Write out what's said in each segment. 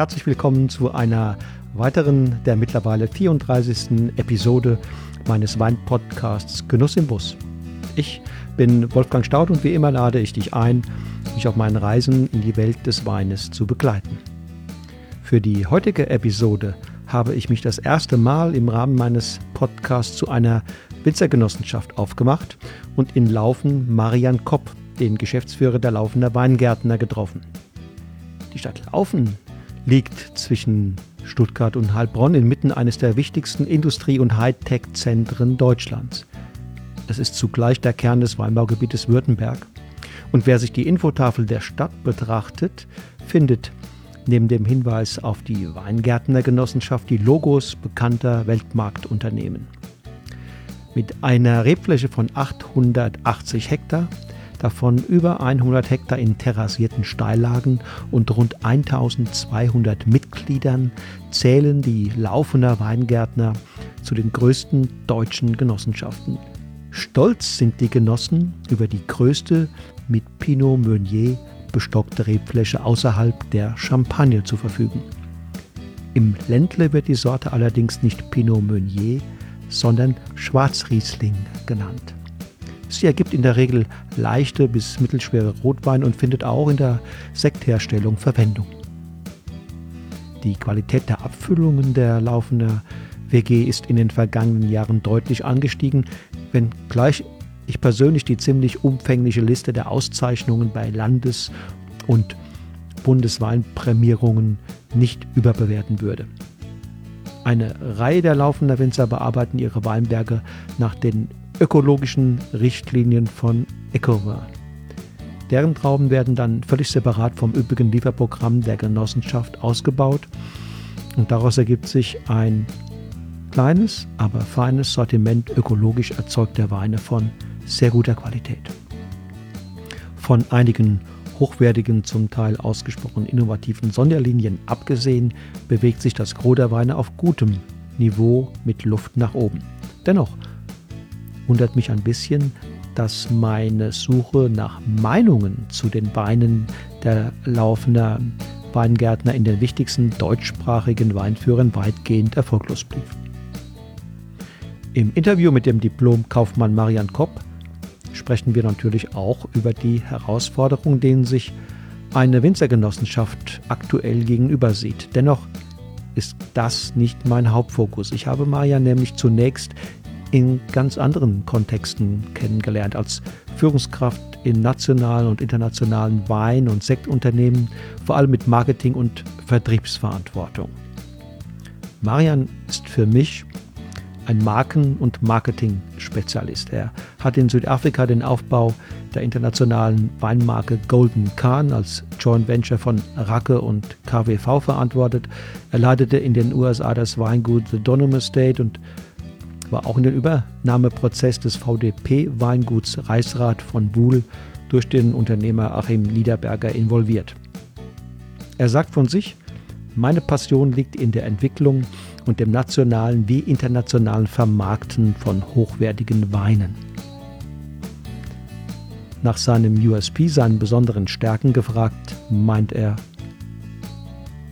Herzlich willkommen zu einer weiteren, der mittlerweile 34. Episode meines Weinpodcasts Genuss im Bus. Ich bin Wolfgang Staud und wie immer lade ich dich ein, mich auf meinen Reisen in die Welt des Weines zu begleiten. Für die heutige Episode habe ich mich das erste Mal im Rahmen meines Podcasts zu einer Winzergenossenschaft aufgemacht und in Laufen Marian Kopp, den Geschäftsführer der Laufener Weingärtner, getroffen. Die Stadt Laufen liegt zwischen Stuttgart und Heilbronn inmitten eines der wichtigsten Industrie- und Hightech-Zentren Deutschlands. Es ist zugleich der Kern des Weinbaugebietes Württemberg. Und wer sich die Infotafel der Stadt betrachtet, findet neben dem Hinweis auf die Weingärtnergenossenschaft die Logos bekannter Weltmarktunternehmen. Mit einer Rebfläche von 880 Hektar davon über 100 Hektar in terrassierten Steillagen und rund 1200 Mitgliedern zählen die Laufener Weingärtner zu den größten deutschen Genossenschaften. Stolz sind die Genossen über die größte mit Pinot Meunier bestockte Rebfläche außerhalb der Champagne zu verfügen. Im Ländle wird die Sorte allerdings nicht Pinot Meunier, sondern Schwarzriesling genannt. Sie ergibt in der Regel leichte bis mittelschwere Rotwein und findet auch in der Sektherstellung Verwendung. Die Qualität der Abfüllungen der laufenden WG ist in den vergangenen Jahren deutlich angestiegen, wenngleich ich persönlich die ziemlich umfängliche Liste der Auszeichnungen bei Landes- und Bundesweinprämierungen nicht überbewerten würde. Eine Reihe der laufender Winzer bearbeiten ihre Weinberge nach den ökologischen Richtlinien von EcoWare. Deren Trauben werden dann völlig separat vom übrigen Lieferprogramm der Genossenschaft ausgebaut und daraus ergibt sich ein kleines, aber feines Sortiment ökologisch erzeugter Weine von sehr guter Qualität. Von einigen hochwertigen, zum Teil ausgesprochen innovativen Sonderlinien abgesehen, bewegt sich das Gros der Weine auf gutem Niveau mit Luft nach oben. Dennoch wundert mich ein bisschen, dass meine Suche nach Meinungen zu den Weinen der laufenden Weingärtner in den wichtigsten deutschsprachigen Weinführern weitgehend erfolglos blieb. Im Interview mit dem Diplom-Kaufmann Marian Kopp sprechen wir natürlich auch über die Herausforderungen, denen sich eine Winzergenossenschaft aktuell gegenüber sieht. Dennoch ist das nicht mein Hauptfokus. Ich habe Marian nämlich zunächst in ganz anderen Kontexten kennengelernt, als Führungskraft in nationalen und internationalen Wein- und Sektunternehmen, vor allem mit Marketing- und Vertriebsverantwortung. Marian ist für mich ein Marken- und Marketing-Spezialist. Er hat in Südafrika den Aufbau der internationalen Weinmarke Golden Kahn als Joint Venture von Racke und KWV verantwortet. Er leitete in den USA das Weingut The Donham Estate und war auch in den Übernahmeprozess des VDP-Weinguts Reichsrat von Buhl durch den Unternehmer Achim Niederberger involviert. Er sagt von sich, meine Passion liegt in der Entwicklung und dem nationalen wie internationalen Vermarkten von hochwertigen Weinen. Nach seinem USP, seinen besonderen Stärken gefragt, meint er,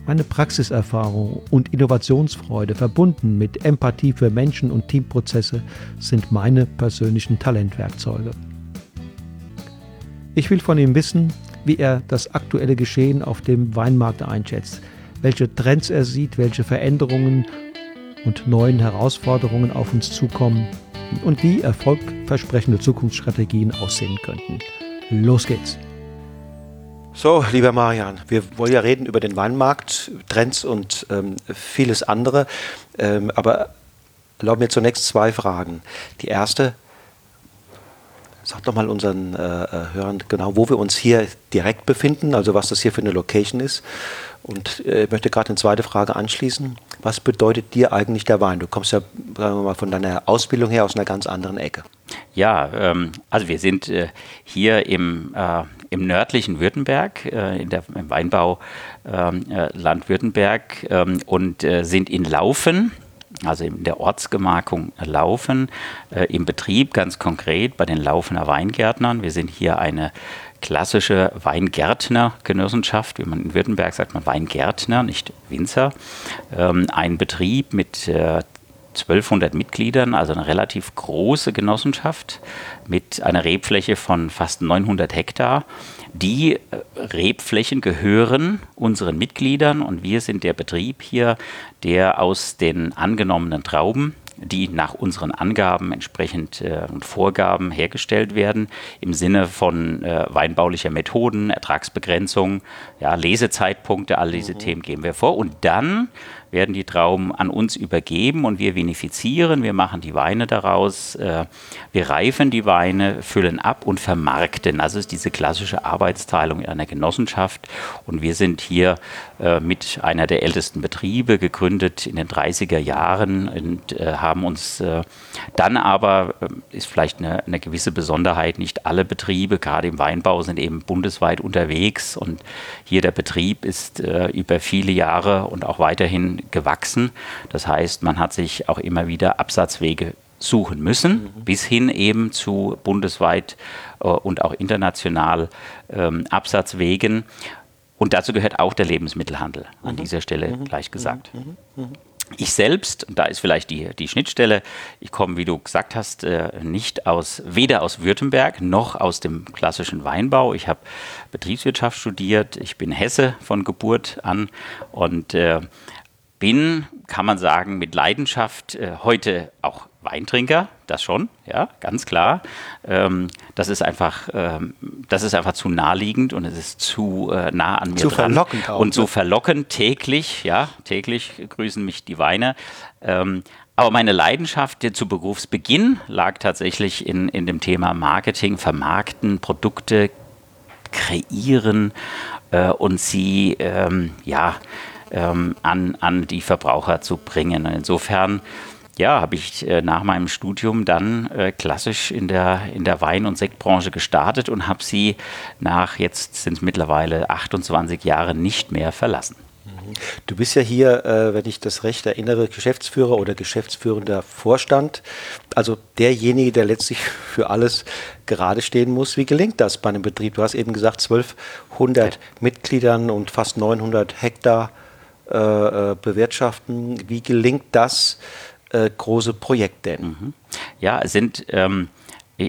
meine Praxiserfahrung und Innovationsfreude verbunden mit Empathie für Menschen und Teamprozesse sind meine persönlichen Talentwerkzeuge. Ich will von ihm wissen, wie er das aktuelle Geschehen auf dem Weinmarkt einschätzt, welche Trends er sieht, welche Veränderungen und neuen Herausforderungen auf uns zukommen und wie erfolgversprechende Zukunftsstrategien aussehen könnten. Los geht's! So, lieber Marian, wir wollen ja reden über den Weinmarkt, Trends und ähm, vieles andere. Ähm, aber erlaub mir zunächst zwei Fragen. Die erste, sag doch mal unseren äh, äh, Hörern genau, wo wir uns hier direkt befinden, also was das hier für eine Location ist. Und äh, ich möchte gerade eine zweite Frage anschließen. Was bedeutet dir eigentlich der Wein? Du kommst ja sagen wir mal, von deiner Ausbildung her aus einer ganz anderen Ecke. Ja, ähm, also wir sind äh, hier im äh, im nördlichen Württemberg, äh, in der, im Weinbau ähm, äh, Württemberg ähm, und äh, sind in Laufen. also in der Ortsgemarkung Laufen, äh, im Betrieb ganz konkret bei den Laufener Weingärtnern. Wir sind hier eine klassische Weingärtnergenossenschaft, wie man in Württemberg sagt man Weingärtner, nicht Winzer. Ähm, ein Betrieb mit äh, 1200 Mitgliedern, also eine relativ große Genossenschaft mit einer Rebfläche von fast 900 Hektar. Die äh, Rebflächen gehören unseren Mitgliedern und wir sind der Betrieb hier, der aus den angenommenen Trauben die nach unseren Angaben entsprechend äh, und Vorgaben hergestellt werden, im Sinne von äh, weinbaulicher Methoden, Ertragsbegrenzung, ja, Lesezeitpunkte, all diese mhm. Themen geben wir vor. Und dann werden die Trauben an uns übergeben und wir vinifizieren, wir machen die Weine daraus, äh, wir reifen die Weine, füllen ab und vermarkten. Das ist diese klassische Arbeitsteilung in einer Genossenschaft und wir sind hier äh, mit einer der ältesten Betriebe gegründet in den 30er Jahren und äh, haben uns äh, dann aber, äh, ist vielleicht eine, eine gewisse Besonderheit, nicht alle Betriebe, gerade im Weinbau, sind eben bundesweit unterwegs und hier der Betrieb ist äh, über viele Jahre und auch weiterhin gewachsen. Das heißt, man hat sich auch immer wieder Absatzwege suchen müssen, mhm. bis hin eben zu bundesweit äh, und auch international ähm, Absatzwegen. Und dazu gehört auch der Lebensmittelhandel, an mhm. dieser Stelle mhm. gleich gesagt. Mhm. Mhm. Mhm. Ich selbst, und da ist vielleicht die, die Schnittstelle, ich komme, wie du gesagt hast, äh, nicht aus, weder aus Württemberg noch aus dem klassischen Weinbau. Ich habe Betriebswirtschaft studiert, ich bin Hesse von Geburt an und äh, bin, kann man sagen, mit Leidenschaft äh, heute auch Weintrinker, das schon, ja, ganz klar. Ähm, das ist einfach, ähm, das ist einfach zu naheliegend und es ist zu äh, nah an mir zu dran. Verlockend auch, und so ne? verlockend täglich, ja, täglich grüßen mich die Weine. Ähm, aber meine Leidenschaft zu Berufsbeginn lag tatsächlich in, in dem Thema Marketing, Vermarkten, Produkte kreieren äh, und sie, ähm, ja, ähm, an, an die Verbraucher zu bringen. Insofern ja, habe ich äh, nach meinem Studium dann äh, klassisch in der, in der Wein- und Sektbranche gestartet und habe sie nach, jetzt sind es mittlerweile 28 Jahre, nicht mehr verlassen. Mhm. Du bist ja hier, äh, wenn ich das recht erinnere, Geschäftsführer oder geschäftsführender Vorstand, also derjenige, der letztlich für alles gerade stehen muss. Wie gelingt das bei einem Betrieb? Du hast eben gesagt, 1200 ja. Mitgliedern und fast 900 Hektar äh, äh, bewirtschaften. Wie gelingt das äh, große Projekt denn? Mhm. Ja, es sind ähm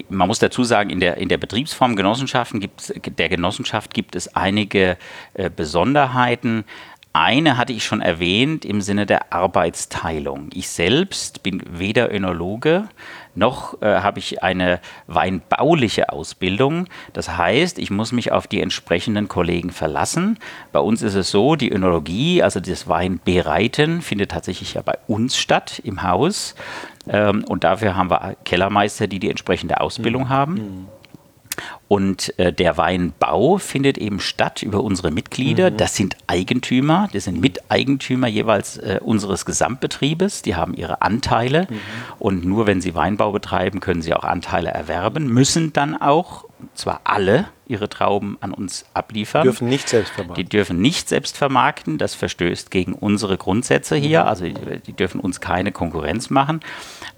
man muss dazu sagen, in der, in der Betriebsform Genossenschaften gibt's, der Genossenschaft gibt es einige äh, Besonderheiten. Eine hatte ich schon erwähnt im Sinne der Arbeitsteilung. Ich selbst bin weder Önologe noch äh, habe ich eine weinbauliche Ausbildung. Das heißt, ich muss mich auf die entsprechenden Kollegen verlassen. Bei uns ist es so, die Önologie, also das Weinbereiten, findet tatsächlich ja bei uns statt im Haus. Ähm, und dafür haben wir Kellermeister, die die entsprechende Ausbildung mhm. haben. Und äh, der Weinbau findet eben statt über unsere Mitglieder. Mhm. Das sind Eigentümer, das sind Miteigentümer jeweils äh, unseres Gesamtbetriebes. Die haben ihre Anteile. Mhm. Und nur wenn sie Weinbau betreiben, können sie auch Anteile erwerben, müssen dann auch, zwar alle, ihre Trauben an uns abliefern. Die dürfen nicht selbst vermarkten. Die dürfen nicht selbst vermarkten. Das verstößt gegen unsere Grundsätze hier. Mhm. Also die, die dürfen uns keine Konkurrenz machen.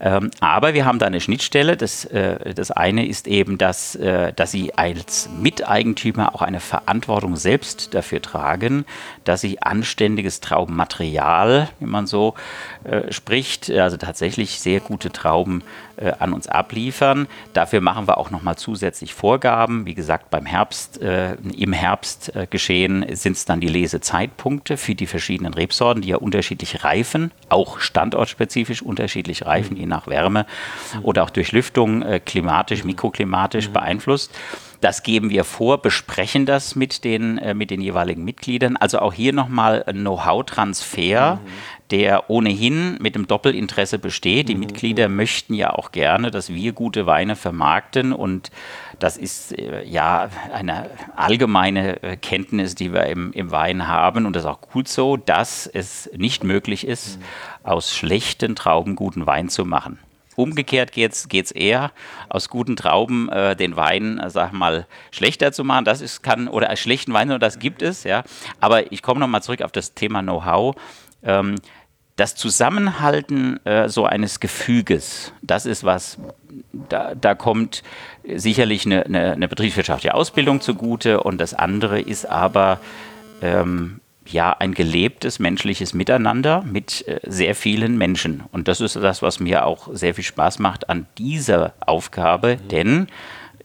Ähm, aber wir haben da eine Schnittstelle. Das, äh, das eine ist eben, dass, äh, dass sie als Miteigentümer auch eine Verantwortung selbst dafür tragen, dass sie anständiges Traubenmaterial, wie man so äh, spricht, also tatsächlich sehr gute Trauben äh, an uns abliefern. Dafür machen wir auch nochmal zusätzlich Vorgaben. Wie gesagt, beim Herbst, äh, im Herbst äh, geschehen sind es dann die Lesezeitpunkte für die verschiedenen Rebsorten, die ja unterschiedlich reifen, auch standortspezifisch unterschiedlich reifen, mhm. je nach Wärme oder auch durch Lüftung äh, klimatisch, mikroklimatisch mhm. beeinflusst. Das geben wir vor, besprechen das mit den, äh, mit den jeweiligen Mitgliedern. Also auch hier nochmal ein Know-how-Transfer, mhm. Der ohnehin mit dem Doppelinteresse besteht. Die mhm. Mitglieder möchten ja auch gerne, dass wir gute Weine vermarkten und das ist äh, ja eine allgemeine äh, Kenntnis, die wir im, im Wein haben und das ist auch gut so, dass es nicht möglich ist, mhm. aus schlechten Trauben guten Wein zu machen. Umgekehrt geht es eher, aus guten Trauben äh, den Wein, äh, sag mal, schlechter zu machen. Das ist, kann, oder als schlechten Wein, das gibt es, ja. Aber ich komme nochmal zurück auf das Thema Know-how. Ähm, das Zusammenhalten äh, so eines Gefüges, das ist was, da, da kommt sicherlich eine, eine, eine, betriebswirtschaftliche Ausbildung zugute und das andere ist aber ähm, ja ein gelebtes menschliches Miteinander mit äh, sehr vielen Menschen. Und das ist das, was mir auch sehr viel Spaß macht an dieser Aufgabe, mhm. denn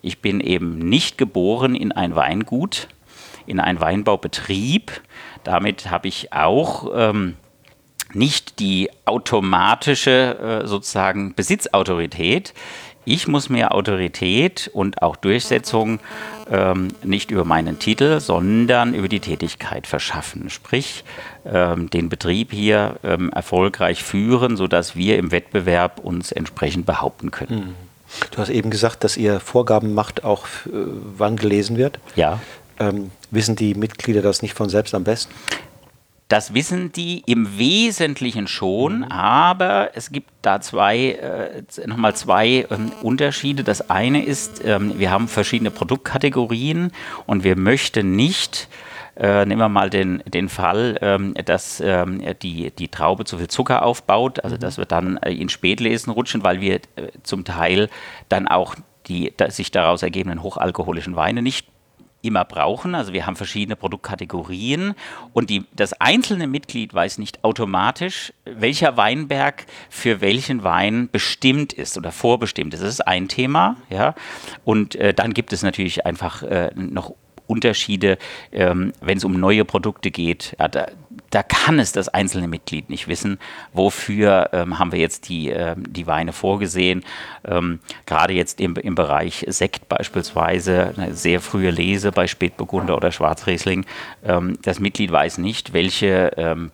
ich bin eben nicht geboren in ein Weingut, in einen Weinbaubetrieb. Damit habe ich auch ähm, nicht die automatische äh, sozusagen Besitzautorität. Ich muss mir Autorität und auch Durchsetzung ähm, nicht über meinen Titel, sondern über die Tätigkeit verschaffen. Sprich, ähm, den Betrieb hier ähm, erfolgreich führen, sodass wir im Wettbewerb uns entsprechend behaupten können. Hm. Du hast eben gesagt, dass ihr Vorgaben macht, auch äh, wann gelesen wird. Ja. Ähm, wissen die Mitglieder das nicht von selbst am besten? Das wissen die im Wesentlichen schon, mhm. aber es gibt da zwei, äh, nochmal zwei ähm, Unterschiede. Das eine ist, ähm, wir haben verschiedene Produktkategorien und wir möchten nicht, äh, nehmen wir mal den, den Fall, ähm, dass ähm, die, die Traube zu viel Zucker aufbaut, also mhm. dass wir dann äh, in Spätlesen rutschen, weil wir äh, zum Teil dann auch die sich daraus ergebenden hochalkoholischen Weine nicht immer brauchen. Also wir haben verschiedene Produktkategorien und die, das einzelne Mitglied weiß nicht automatisch, welcher Weinberg für welchen Wein bestimmt ist oder vorbestimmt ist. Das ist ein Thema. Ja? Und äh, dann gibt es natürlich einfach äh, noch Unterschiede, ähm, wenn es um neue Produkte geht. Ja, da, da, kann es das einzelne Mitglied nicht wissen, wofür ähm, haben wir jetzt die, äh, die Weine vorgesehen. Ähm, Gerade jetzt im, im Bereich Sekt beispielsweise, eine sehr frühe Lese bei Spätburgunder oder Schwarzriesling. Ähm, das Mitglied weiß nicht, welche ähm,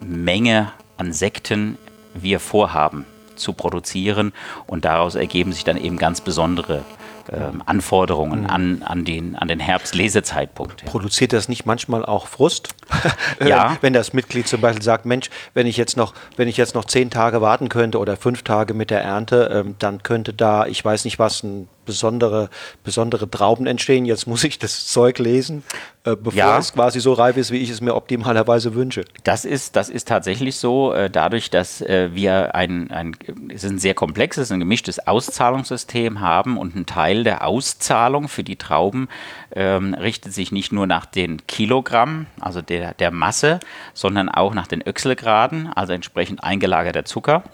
Menge an Sekten wir vorhaben zu produzieren und daraus ergeben sich dann eben ganz besondere ähm, Anforderungen mhm. an, an, den, an den Herbstlesezeitpunkt. Ja. Produziert das nicht manchmal auch Frust? ja. wenn das Mitglied zum Beispiel sagt, Mensch, wenn ich jetzt noch, wenn ich jetzt noch zehn Tage warten könnte oder fünf Tage mit der Ernte, ähm, dann könnte da, ich weiß nicht was, ein besondere, besondere Trauben entstehen. Jetzt muss ich das Zeug lesen, äh, bevor ja. es quasi so reif ist, wie ich es mir optimalerweise wünsche. Das ist, das ist tatsächlich so, äh, dadurch, dass äh, wir ein, ein, es ist ein sehr komplexes, ein gemischtes Auszahlungssystem haben und ein Teil der Auszahlung für die Trauben ähm, richtet sich nicht nur nach den Kilogramm, also der, der Masse, sondern auch nach den Öchselgraden, also entsprechend eingelagerter Zucker.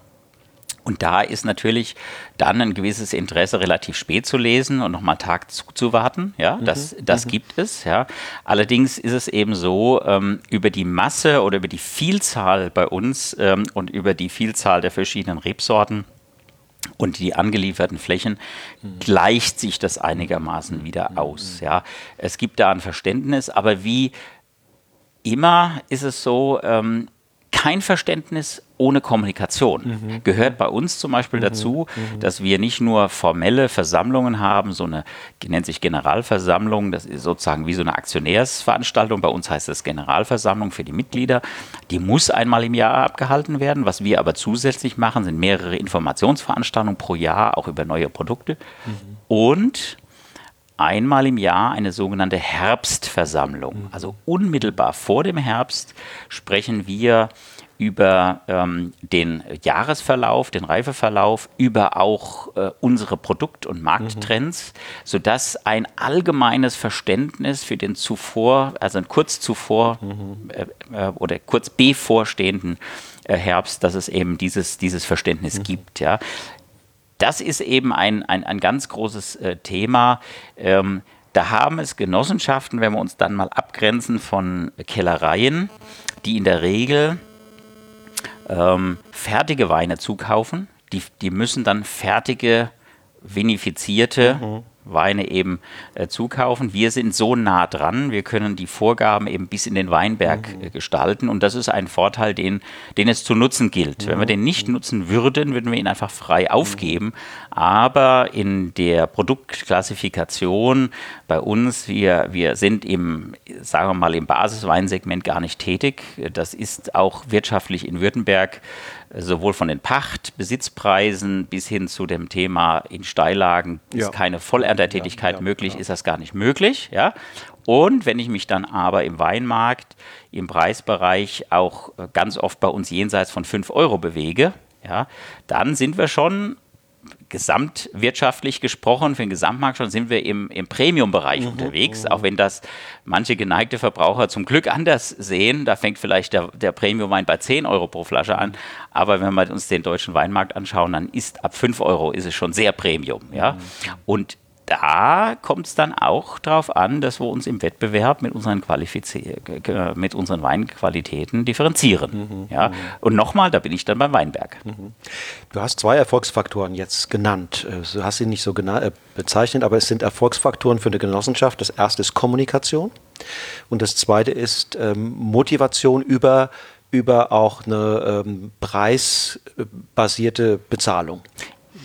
Und da ist natürlich dann ein gewisses Interesse, relativ spät zu lesen und nochmal Tag zuzuwarten. Ja, mhm. das, das mhm. gibt es. Ja. Allerdings ist es eben so, ähm, über die Masse oder über die Vielzahl bei uns ähm, und über die Vielzahl der verschiedenen Rebsorten und die angelieferten Flächen mhm. gleicht sich das einigermaßen wieder mhm. aus. Ja. Es gibt da ein Verständnis, aber wie immer ist es so, ähm, kein Verständnis ohne Kommunikation. Mhm. Gehört bei uns zum Beispiel mhm. dazu, mhm. dass wir nicht nur formelle Versammlungen haben, so eine, nennt sich Generalversammlung, das ist sozusagen wie so eine Aktionärsveranstaltung. Bei uns heißt das Generalversammlung für die Mitglieder. Die muss einmal im Jahr abgehalten werden. Was wir aber zusätzlich machen, sind mehrere Informationsveranstaltungen pro Jahr, auch über neue Produkte. Mhm. Und einmal im Jahr eine sogenannte Herbstversammlung. Mhm. Also unmittelbar vor dem Herbst sprechen wir über ähm, den Jahresverlauf, den Reifeverlauf, über auch äh, unsere Produkt- und Markttrends, mhm. sodass ein allgemeines Verständnis für den zuvor, also kurz zuvor mhm. äh, äh, oder kurz bevorstehenden äh, Herbst, dass es eben dieses, dieses Verständnis mhm. gibt. Ja. Das ist eben ein, ein, ein ganz großes äh, Thema. Ähm, da haben es Genossenschaften, wenn wir uns dann mal abgrenzen von Kellereien, die in der Regel ähm, fertige Weine zukaufen. Die, die müssen dann fertige, vinifizierte mhm. Weine eben äh, zukaufen. Wir sind so nah dran, wir können die Vorgaben eben bis in den Weinberg mhm. äh, gestalten und das ist ein Vorteil, den, den es zu nutzen gilt. Mhm. Wenn wir den nicht nutzen würden, würden wir ihn einfach frei mhm. aufgeben. Aber in der Produktklassifikation bei uns, wir, wir sind im, sagen wir mal, im Basisweinsegment gar nicht tätig. Das ist auch wirtschaftlich in Württemberg sowohl von den Pacht, Besitzpreisen bis hin zu dem Thema in Steillagen ist keine Vollerntertätigkeit ja, ja, möglich, ist das gar nicht möglich. Ja? Und wenn ich mich dann aber im Weinmarkt, im Preisbereich auch ganz oft bei uns jenseits von 5 Euro bewege, ja, dann sind wir schon gesamtwirtschaftlich gesprochen, für den Gesamtmarkt schon, sind wir im, im Premium-Bereich mhm, unterwegs, mhm. auch wenn das manche geneigte Verbraucher zum Glück anders sehen. Da fängt vielleicht der, der Premium-Wein bei 10 Euro pro Flasche an. Aber wenn wir uns den deutschen Weinmarkt anschauen, dann ist ab 5 Euro ist es schon sehr Premium. Ja? Mhm. Und da kommt es dann auch darauf an, dass wir uns im Wettbewerb mit unseren, mit unseren Weinqualitäten differenzieren. Mhm, ja? Und nochmal, da bin ich dann beim Weinberg. Mhm. Du hast zwei Erfolgsfaktoren jetzt genannt. Äh, du hast sie nicht so äh, bezeichnet, aber es sind Erfolgsfaktoren für eine Genossenschaft. Das erste ist Kommunikation und das zweite ist ähm, Motivation über über auch eine ähm, preisbasierte Bezahlung.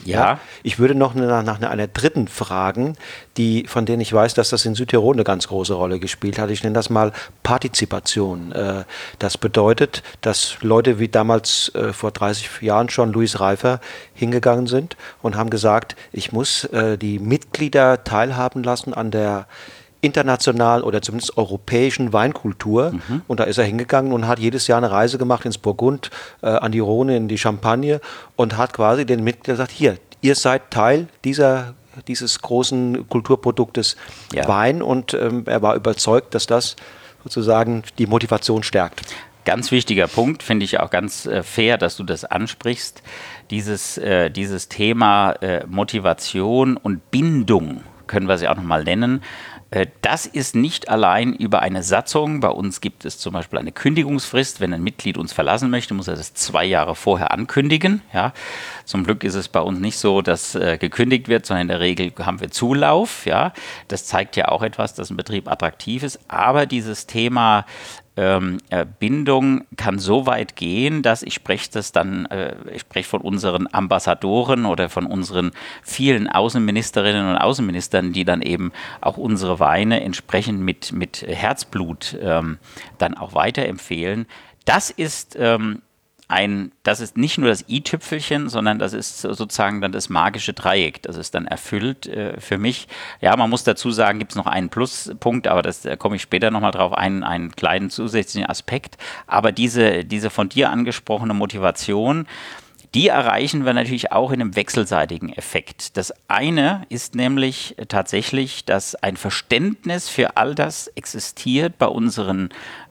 Ja. Ich würde noch nach, nach einer dritten fragen, die, von denen ich weiß, dass das in Südtirol eine ganz große Rolle gespielt hat. Ich nenne das mal Partizipation. Äh, das bedeutet, dass Leute wie damals äh, vor 30 Jahren schon Luis Reifer hingegangen sind und haben gesagt, ich muss äh, die Mitglieder teilhaben lassen an der internationalen oder zumindest europäischen Weinkultur. Mhm. Und da ist er hingegangen und hat jedes Jahr eine Reise gemacht ins Burgund, äh, an die Rhone, in die Champagne und hat quasi den Mitgliedern gesagt, hier, ihr seid Teil dieser dieses großen Kulturproduktes ja. Wein und ähm, er war überzeugt, dass das sozusagen die Motivation stärkt. Ganz wichtiger Punkt, finde ich auch ganz äh, fair, dass du das ansprichst. Dieses, äh, dieses Thema äh, Motivation und Bindung können wir sie auch nochmal nennen. Äh, das ist nicht allein über eine Satzung. Bei uns gibt es zum Beispiel eine Kündigungsfrist. Wenn ein Mitglied uns verlassen möchte, muss er das zwei Jahre vorher ankündigen. Ja. Zum Glück ist es bei uns nicht so, dass äh, gekündigt wird, sondern in der Regel haben wir Zulauf. Ja. Das zeigt ja auch etwas, dass ein Betrieb attraktiv ist. Aber dieses Thema ähm, äh, Bindung kann so weit gehen, dass ich spreche das dann, äh, ich spreche von unseren Ambassadoren oder von unseren vielen Außenministerinnen und Außenministern, die dann eben auch unsere Weine entsprechend mit, mit Herzblut ähm, dann auch weiterempfehlen. Das ist ähm, ein, das ist nicht nur das i-Tüpfelchen, sondern das ist sozusagen dann das magische Dreieck. Das ist dann erfüllt äh, für mich. Ja, man muss dazu sagen, gibt es noch einen Pluspunkt, aber das, da komme ich später nochmal drauf, einen, einen kleinen zusätzlichen Aspekt. Aber diese, diese von dir angesprochene Motivation, die erreichen wir natürlich auch in einem wechselseitigen Effekt. Das eine ist nämlich tatsächlich, dass ein Verständnis für all das existiert bei unseren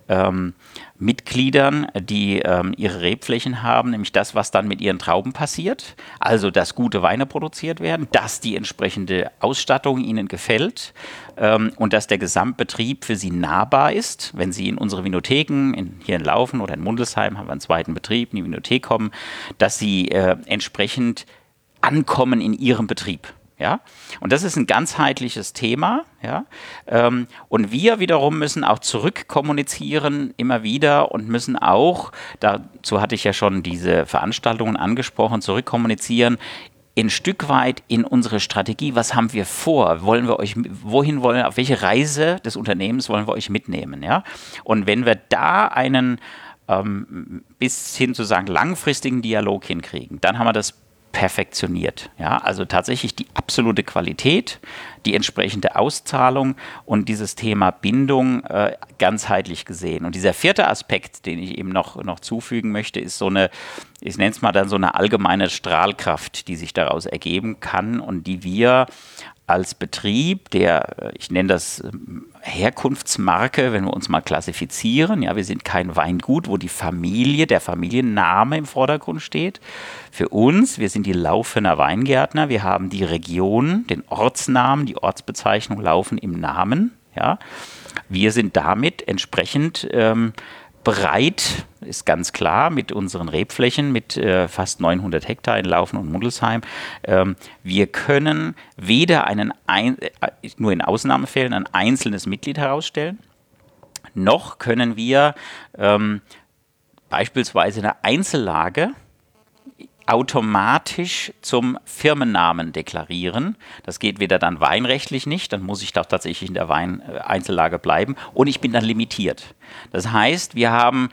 ähm, Mitgliedern, die ähm, ihre Rebflächen haben, nämlich das, was dann mit ihren Trauben passiert. Also, dass gute Weine produziert werden, dass die entsprechende Ausstattung ihnen gefällt ähm, und dass der Gesamtbetrieb für sie nahbar ist. Wenn sie in unsere Vinotheken, in, hier in Laufen oder in Mundelsheim haben wir einen zweiten Betrieb, in die Vinothek kommen, dass sie äh, entsprechend ankommen in ihrem Betrieb. Ja? Und das ist ein ganzheitliches Thema. Ja? Ähm, und wir wiederum müssen auch zurückkommunizieren immer wieder und müssen auch, dazu hatte ich ja schon diese Veranstaltungen angesprochen, zurückkommunizieren ein Stück weit in unsere Strategie. Was haben wir vor? Wollen wir euch, wohin wollen, auf welche Reise des Unternehmens wollen wir euch mitnehmen? Ja? Und wenn wir da einen ähm, bis hin zu sagen langfristigen Dialog hinkriegen, dann haben wir das perfektioniert. Ja, also tatsächlich die absolute Qualität, die entsprechende Auszahlung und dieses Thema Bindung äh, ganzheitlich gesehen. Und dieser vierte Aspekt, den ich eben noch, noch zufügen möchte, ist so eine, ich nenne es mal dann so eine allgemeine Strahlkraft, die sich daraus ergeben kann und die wir als Betrieb, der, äh, ich nenne das ähm, Herkunftsmarke, wenn wir uns mal klassifizieren, ja, wir sind kein Weingut, wo die Familie, der Familienname im Vordergrund steht. Für uns, wir sind die Laufener Weingärtner, wir haben die Region, den Ortsnamen, die Ortsbezeichnung laufen im Namen, ja. Wir sind damit entsprechend ähm, breit, ist ganz klar, mit unseren Rebflächen, mit äh, fast 900 Hektar in Laufen und Mundelsheim. Ähm, wir können weder einen, ein, äh, nur in Ausnahmefällen ein einzelnes Mitglied herausstellen, noch können wir ähm, beispielsweise eine Einzellage automatisch zum Firmennamen deklarieren. Das geht weder dann weinrechtlich nicht, dann muss ich doch tatsächlich in der Weineinzellage bleiben und ich bin dann limitiert. Das heißt, wir haben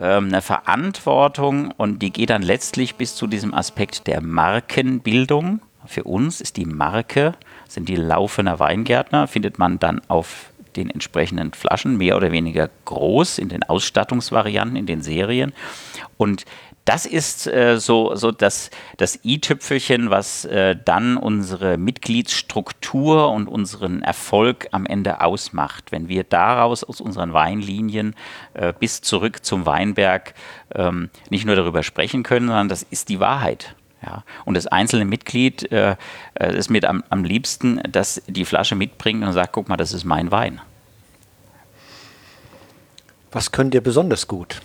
ähm, eine Verantwortung und die geht dann letztlich bis zu diesem Aspekt der Markenbildung. Für uns ist die Marke, sind die laufender Weingärtner, findet man dann auf den entsprechenden Flaschen, mehr oder weniger groß in den Ausstattungsvarianten, in den Serien. Und das ist äh, so, so das, das i-Tüpfelchen, was äh, dann unsere Mitgliedsstruktur und unseren Erfolg am Ende ausmacht. Wenn wir daraus aus unseren Weinlinien äh, bis zurück zum Weinberg ähm, nicht nur darüber sprechen können, sondern das ist die Wahrheit. Ja, und das einzelne Mitglied äh, äh, ist mir am, am liebsten, dass die Flasche mitbringt und sagt, guck mal, das ist mein Wein. Was könnt ihr besonders gut?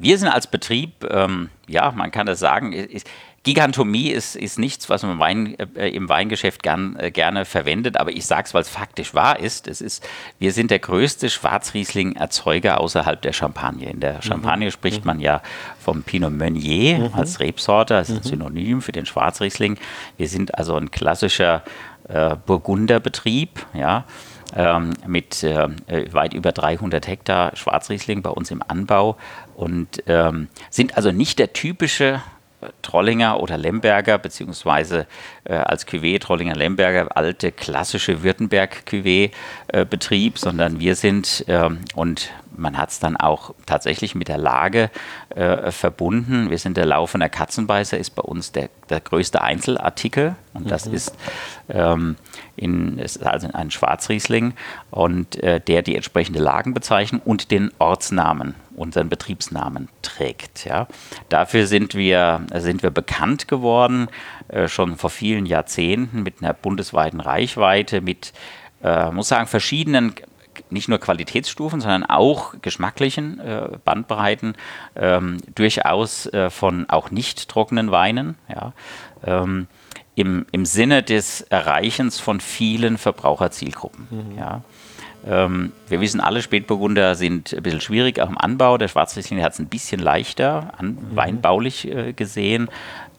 Wir sind als Betrieb, ähm, ja, man kann das sagen, ist, Gigantomie ist, ist nichts, was man Wein, äh, im Weingeschäft gern, äh, gerne verwendet, aber ich sage es, weil es faktisch wahr ist. Es ist. Wir sind der größte Schwarzriesling-Erzeuger außerhalb der Champagne. In der Champagne mhm. spricht man ja vom Pinot Meunier mhm. als Rebsorte, das ist ein mhm. Synonym für den Schwarzriesling. Wir sind also ein klassischer äh, Burgunderbetrieb, ja ähm, mit äh, weit über 300 Hektar Schwarzriesling bei uns im Anbau und ähm, sind also nicht der typische Trollinger oder Lemberger, beziehungsweise äh, als Cuvée Trollinger Lemberger, alte klassische Württemberg-Cuvée-Betrieb, äh, sondern wir sind, äh, und man hat es dann auch tatsächlich mit der Lage äh, verbunden. Wir sind der laufende Katzenbeißer, ist bei uns der, der größte Einzelartikel und das mhm. ist, ähm, in, ist also ein Schwarzriesling und äh, der die entsprechende Lagenbezeichnung und den Ortsnamen unseren Betriebsnamen trägt. Ja. Dafür sind wir, sind wir bekannt geworden, äh, schon vor vielen Jahrzehnten mit einer bundesweiten Reichweite, mit, äh, muss sagen, verschiedenen nicht nur Qualitätsstufen, sondern auch geschmacklichen äh, Bandbreiten, ähm, durchaus äh, von auch nicht trockenen Weinen, ja, ähm, im, im Sinne des Erreichens von vielen Verbraucherzielgruppen. Mhm. Ja. Ähm, wir wissen alle, Spätburgunder sind ein bisschen schwierig, auch im Anbau. Der Schwarzriesling hat es ein bisschen leichter, an, mhm. weinbaulich äh, gesehen.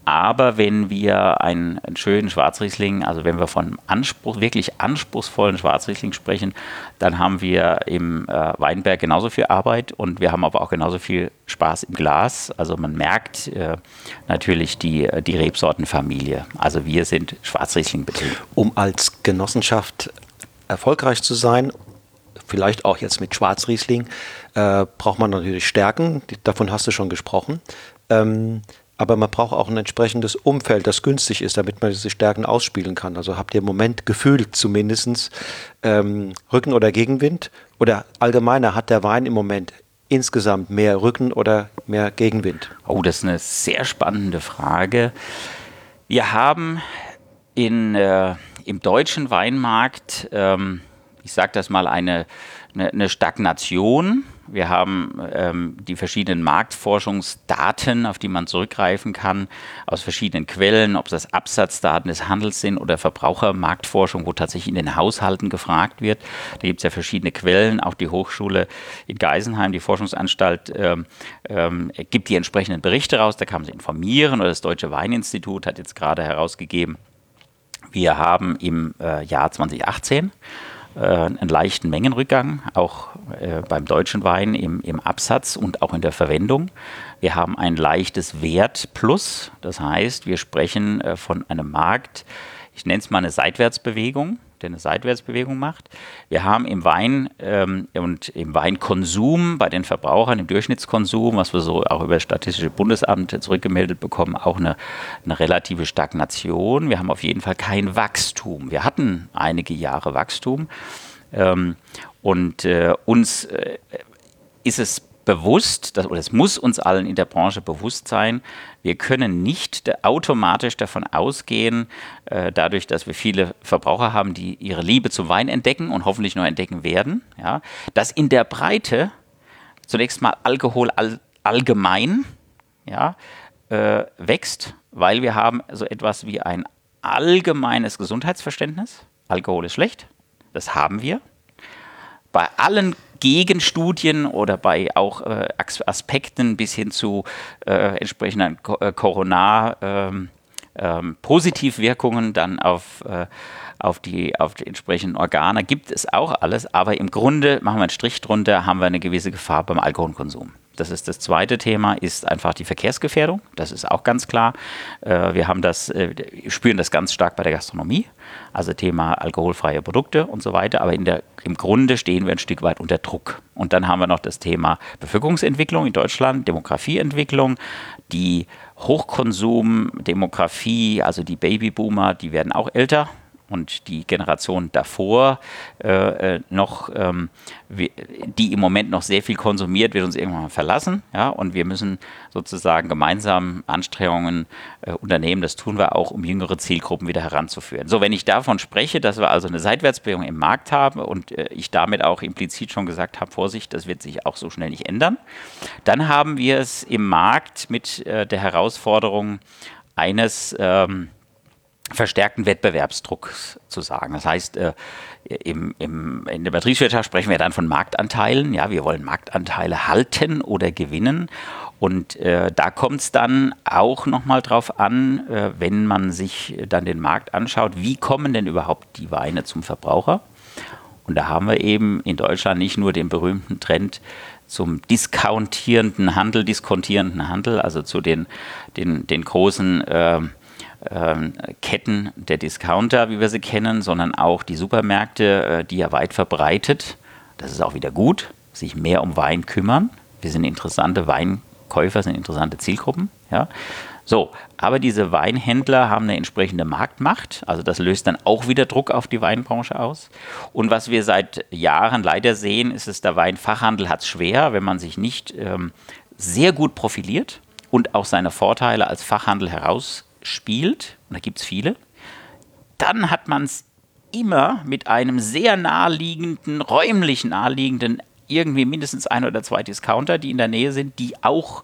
Aber wenn wir einen, einen, schönen Schwarzriesling, also wenn wir von Anspruch, wirklich anspruchsvollen Schwarzriesling sprechen, dann haben wir im äh, Weinberg genauso viel Arbeit und wir haben aber auch genauso viel Spaß im Glas. Also man merkt äh, natürlich die, die Rebsortenfamilie. Also wir sind Schwarzriesling-Betrieb. Um als Genossenschaft erfolgreich zu sein vielleicht auch jetzt mit Schwarzriesling, äh, braucht man natürlich Stärken, davon hast du schon gesprochen. Ähm, aber man braucht auch ein entsprechendes Umfeld, das günstig ist, damit man diese Stärken ausspielen kann. Also habt ihr im Moment gefühlt zumindest ähm, Rücken- oder Gegenwind? Oder allgemeiner hat der Wein im Moment insgesamt mehr Rücken oder mehr Gegenwind? Oh, das ist eine sehr spannende Frage. Wir haben in, äh, im deutschen Weinmarkt ähm, ich sage das mal, eine, eine, eine Stagnation. Wir haben ähm, die verschiedenen Marktforschungsdaten, auf die man zurückgreifen kann, aus verschiedenen Quellen, ob das Absatzdaten des Handels sind oder Verbrauchermarktforschung, wo tatsächlich in den Haushalten gefragt wird. Da gibt es ja verschiedene Quellen. Auch die Hochschule in Geisenheim, die Forschungsanstalt, ähm, ähm, gibt die entsprechenden Berichte raus. Da kann man sich informieren. Oder das Deutsche Weininstitut hat jetzt gerade herausgegeben, wir haben im äh, Jahr 2018 äh, einen leichten Mengenrückgang, auch äh, beim deutschen Wein im, im Absatz und auch in der Verwendung. Wir haben ein leichtes Wertplus, das heißt, wir sprechen äh, von einem Markt, ich nenne es mal eine Seitwärtsbewegung der eine Seitwärtsbewegung macht. Wir haben im Wein ähm, und im Weinkonsum bei den Verbrauchern, im Durchschnittskonsum, was wir so auch über das Statistische Bundesamt zurückgemeldet bekommen, auch eine, eine relative Stagnation. Wir haben auf jeden Fall kein Wachstum. Wir hatten einige Jahre Wachstum. Ähm, und äh, uns äh, ist es bewusst, dass, oder es muss uns allen in der Branche bewusst sein, wir können nicht automatisch davon ausgehen, äh, dadurch, dass wir viele Verbraucher haben, die ihre Liebe zum Wein entdecken und hoffentlich noch entdecken werden, ja, dass in der Breite zunächst mal Alkohol all, allgemein ja, äh, wächst, weil wir haben so etwas wie ein allgemeines Gesundheitsverständnis. Alkohol ist schlecht, das haben wir. Bei allen Gegenstudien oder bei auch äh, Aspekten bis hin zu äh, entsprechenden äh, Coronar. Ähm, ähm, Positivwirkungen dann auf, äh, auf, die, auf die entsprechenden Organe gibt es auch alles, aber im Grunde, machen wir einen Strich drunter, haben wir eine gewisse Gefahr beim Alkoholkonsum. Das ist das zweite Thema, ist einfach die Verkehrsgefährdung. Das ist auch ganz klar. Äh, wir haben das, äh, spüren das ganz stark bei der Gastronomie, also Thema alkoholfreie Produkte und so weiter. Aber der, im Grunde stehen wir ein Stück weit unter Druck. Und dann haben wir noch das Thema Bevölkerungsentwicklung in Deutschland, Demografieentwicklung, die Hochkonsum-Demografie, also die Babyboomer, die werden auch älter und die Generation davor äh, äh, noch, ähm, die im Moment noch sehr viel konsumiert, wird uns irgendwann verlassen. Ja? Und wir müssen sozusagen gemeinsam Anstrengungen äh, unternehmen. Das tun wir auch, um jüngere Zielgruppen wieder heranzuführen. So, wenn ich davon spreche, dass wir also eine Seitwärtsbewegung im Markt haben und äh, ich damit auch implizit schon gesagt habe, Vorsicht, das wird sich auch so schnell nicht ändern, dann haben wir es im Markt mit äh, der Herausforderung eines ähm, verstärkten Wettbewerbsdruck zu sagen. Das heißt, äh, im, im, in der Betriebswirtschaft sprechen wir dann von Marktanteilen. Ja, wir wollen Marktanteile halten oder gewinnen. Und äh, da kommt es dann auch nochmal drauf an, äh, wenn man sich dann den Markt anschaut, wie kommen denn überhaupt die Weine zum Verbraucher? Und da haben wir eben in Deutschland nicht nur den berühmten Trend zum diskontierenden Handel, diskontierenden Handel, also zu den, den, den großen äh, ähm, Ketten der Discounter, wie wir sie kennen, sondern auch die Supermärkte, äh, die ja weit verbreitet, das ist auch wieder gut, sich mehr um Wein kümmern. Wir sind interessante Weinkäufer, sind interessante Zielgruppen. Ja. So, aber diese Weinhändler haben eine entsprechende Marktmacht, also das löst dann auch wieder Druck auf die Weinbranche aus. Und was wir seit Jahren leider sehen, ist es, der Weinfachhandel hat es schwer, wenn man sich nicht ähm, sehr gut profiliert und auch seine Vorteile als Fachhandel heraus spielt, und da gibt es viele, dann hat man es immer mit einem sehr naheliegenden, räumlich naheliegenden, irgendwie mindestens ein oder zwei Discounter, die in der Nähe sind, die auch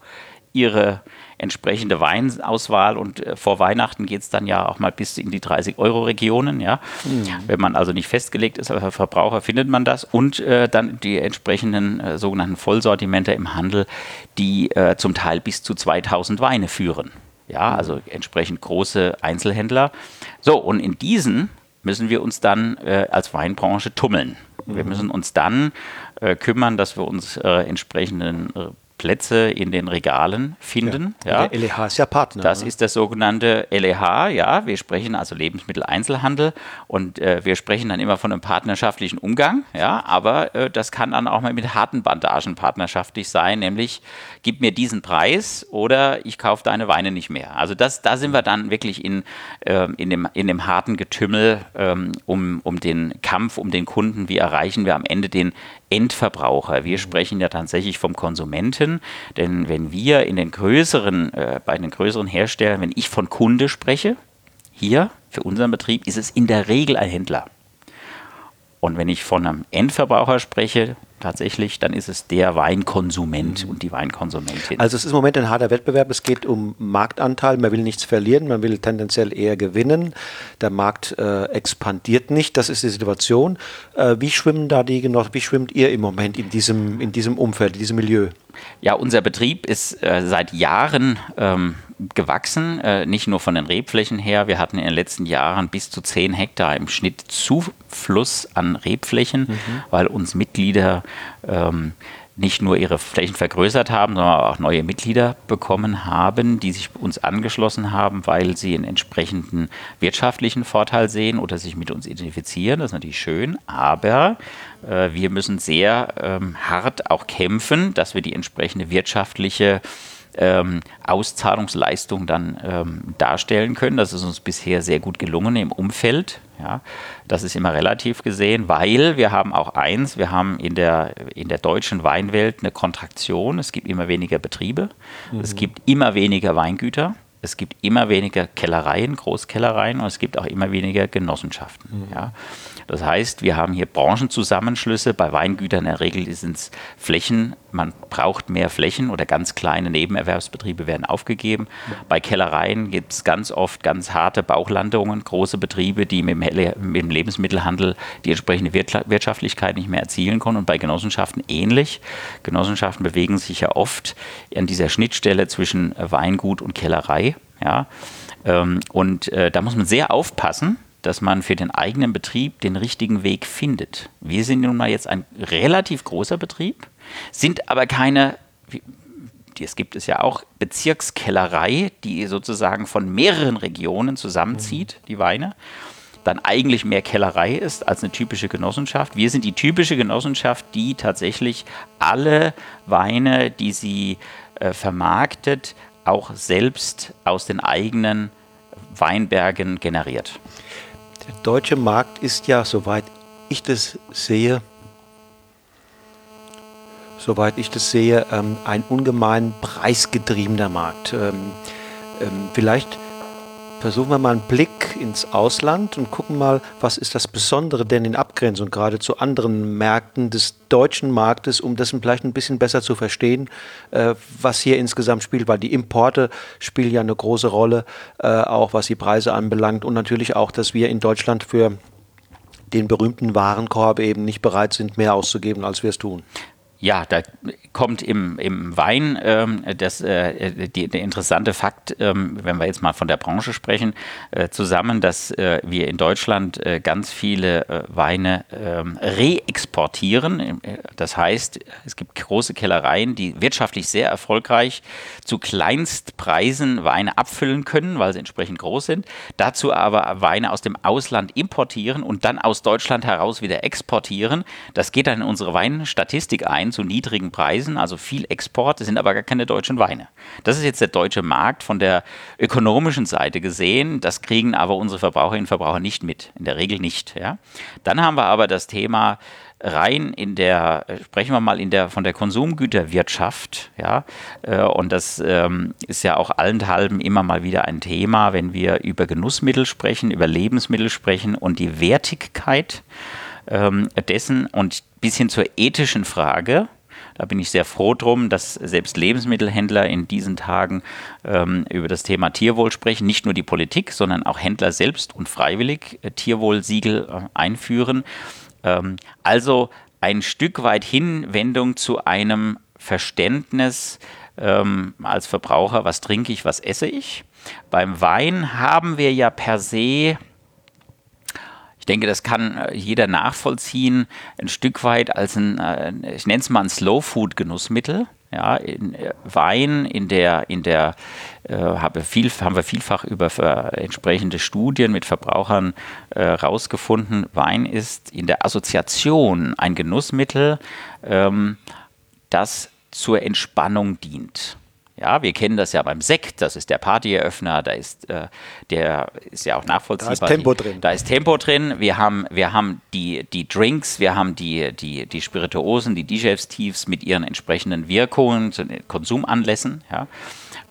ihre entsprechende Weinauswahl und äh, vor Weihnachten geht es dann ja auch mal bis in die 30-Euro-Regionen. Ja? Mhm. Wenn man also nicht festgelegt ist, aber Verbraucher findet man das und äh, dann die entsprechenden äh, sogenannten Vollsortimente im Handel, die äh, zum Teil bis zu 2000 Weine führen. Ja, also entsprechend große Einzelhändler. So, und in diesen müssen wir uns dann äh, als Weinbranche tummeln. Wir müssen uns dann äh, kümmern, dass wir uns äh, entsprechenden äh, Plätze in den Regalen finden. Ja. ja. Der LEH ist ja Partner. Das ne? ist der sogenannte LEH, ja. Wir sprechen also Lebensmitteleinzelhandel und äh, wir sprechen dann immer von einem partnerschaftlichen Umgang, ja. Aber äh, das kann dann auch mal mit harten Bandagen partnerschaftlich sein, nämlich gib mir diesen Preis oder ich kaufe deine Weine nicht mehr. Also das, da sind wir dann wirklich in, äh, in, dem, in dem harten Getümmel ähm, um, um den Kampf, um den Kunden. Wie erreichen wir am Ende den Endverbraucher? Wir sprechen ja tatsächlich vom Konsumenten, denn wenn wir in den größeren, äh, bei den größeren Herstellern, wenn ich von Kunde spreche, hier für unseren Betrieb ist es in der Regel ein Händler. Und wenn ich von einem Endverbraucher spreche, tatsächlich, dann ist es der Weinkonsument mhm. und die Weinkonsumentin. Also es ist im Moment ein harter Wettbewerb, es geht um Marktanteil, man will nichts verlieren, man will tendenziell eher gewinnen, der Markt äh, expandiert nicht, das ist die Situation. Äh, wie schwimmen da die Genossen, wie schwimmt ihr im Moment in diesem, in diesem Umfeld, in diesem Milieu? Ja, unser Betrieb ist äh, seit Jahren ähm, gewachsen, äh, nicht nur von den Rebflächen her. Wir hatten in den letzten Jahren bis zu 10 Hektar im Schnitt Zufluss an Rebflächen, mhm. weil uns Mitglieder ähm, nicht nur ihre Flächen vergrößert haben, sondern auch neue Mitglieder bekommen haben, die sich uns angeschlossen haben, weil sie einen entsprechenden wirtschaftlichen Vorteil sehen oder sich mit uns identifizieren. Das ist natürlich schön, aber äh, wir müssen sehr ähm, hart auch kämpfen, dass wir die entsprechende wirtschaftliche ähm, Auszahlungsleistung dann ähm, darstellen können. Das ist uns bisher sehr gut gelungen im Umfeld. Ja, das ist immer relativ gesehen, weil wir haben auch eins, wir haben in der, in der deutschen Weinwelt eine Kontraktion. Es gibt immer weniger Betriebe, mhm. es gibt immer weniger Weingüter es gibt immer weniger Kellereien, Großkellereien und es gibt auch immer weniger Genossenschaften. Mhm. Ja. Das heißt, wir haben hier Branchenzusammenschlüsse. Bei Weingütern in der Regel sind es Flächen, man braucht mehr Flächen oder ganz kleine Nebenerwerbsbetriebe werden aufgegeben. Bei Kellereien gibt es ganz oft ganz harte Bauchlandungen, große Betriebe, die mit dem, Lebensmittelhandel die entsprechende Wirtschaftlichkeit nicht mehr erzielen können. Und bei Genossenschaften ähnlich. Genossenschaften bewegen sich ja oft an dieser Schnittstelle zwischen Weingut und Kellerei. Ja, Ähm, und äh, da muss man sehr aufpassen, dass man für den eigenen Betrieb den richtigen Weg findet. Wir sind nun mal jetzt ein relativ großer Betrieb, sind aber keine, es gibt es ja auch, Bezirkskellerei, die sozusagen von mehreren Regionen zusammenzieht, die Weine dann eigentlich mehr Kellerei ist als eine typische Genossenschaft. Wir sind die typische Genossenschaft, die tatsächlich alle Weine, die sie äh, vermarktet, auch selbst aus den eigenen Weinbergen generiert. Der deutsche Markt ist ja, soweit ich das sehe, soweit ich das sehe, ähm, ein ungemein preisgetriebener Markt. Ähm, ähm, vielleicht versuchen wir mal einen Blick ins Ausland und gucken mal, was ist das Besondere denn in Abgrenzung gerade zu anderen Märkten des deutschen Marktes, um das vielleicht ein bisschen besser zu verstehen, äh, was hier insgesamt spielt, weil die Importe spielen ja eine große Rolle, äh, auch was die Preise anbelangt und natürlich auch, dass wir in Deutschland für den berühmten Warenkorb eben nicht bereit sind, mehr auszugeben, als wir es tun. Ja, da kommt im, im Wein ähm, das, äh, die, der interessante Fakt, ähm, wenn wir jetzt mal von der Branche sprechen, äh, zusammen, dass äh, wir in Deutschland äh, ganz viele äh, Weine ähm, reexportieren. Das heißt, es gibt große Kellereien, die wirtschaftlich sehr erfolgreich zu Kleinstpreisen Weine abfüllen können, weil sie entsprechend groß sind. Dazu aber Weine aus dem Ausland importieren und dann aus Deutschland heraus wieder exportieren. Das geht dann in unsere Weinstatistik ein Wein zu niedrigen Preisen, also viel Export, das sind aber gar keine deutschen Weine. Das ist jetzt der deutsche Markt von der ökonomischen Seite gesehen, das kriegen aber unsere Verbraucherinnen und Verbraucher nicht mit, in der Regel nicht. Ja. Dann haben wir aber das Thema rein in der, sprechen wir mal in der, von der Konsumgüterwirtschaft, ja, äh, und das ähm, ist ja auch allenthalben immer mal wieder ein Thema, wenn wir über Genussmittel sprechen, über Lebensmittel sprechen und die Wertigkeit ähm, dessen und bis hin zur ethischen Frage. Da bin ich sehr froh drum, dass selbst Lebensmittelhändler in diesen Tagen ähm, über das Thema Tierwohl sprechen. Nicht nur die Politik, sondern auch Händler selbst und freiwillig äh, Tierwohlsiegel äh, einführen. Ähm, also ein Stück weit Hinwendung zu einem Verständnis ähm, als Verbraucher, was trinke ich, was esse ich. Beim Wein haben wir ja per se denke, das kann äh, jeder nachvollziehen, ein Stück weit als ein, äh, ich nenne es mal ein Slow-Food-Genussmittel. Ja, in äh, Wein, in der, in der äh, habe viel, haben wir vielfach über entsprechende Studien mit Verbrauchern herausgefunden, äh, Wein ist in der Assoziation ein Genussmittel, ähm, das zur Entspannung dient. Ja, wir kennen das ja beim Sekt, das ist der Partyeröffner, da ist äh, der ist ja auch nachvollziehbar. Da ist Tempo drin. Da ist Tempo drin. Wir haben, wir haben die, die Drinks, wir haben die, die, die Spirituosen, die Digestivs mit ihren entsprechenden Wirkungen, Konsumanlässen. Ja.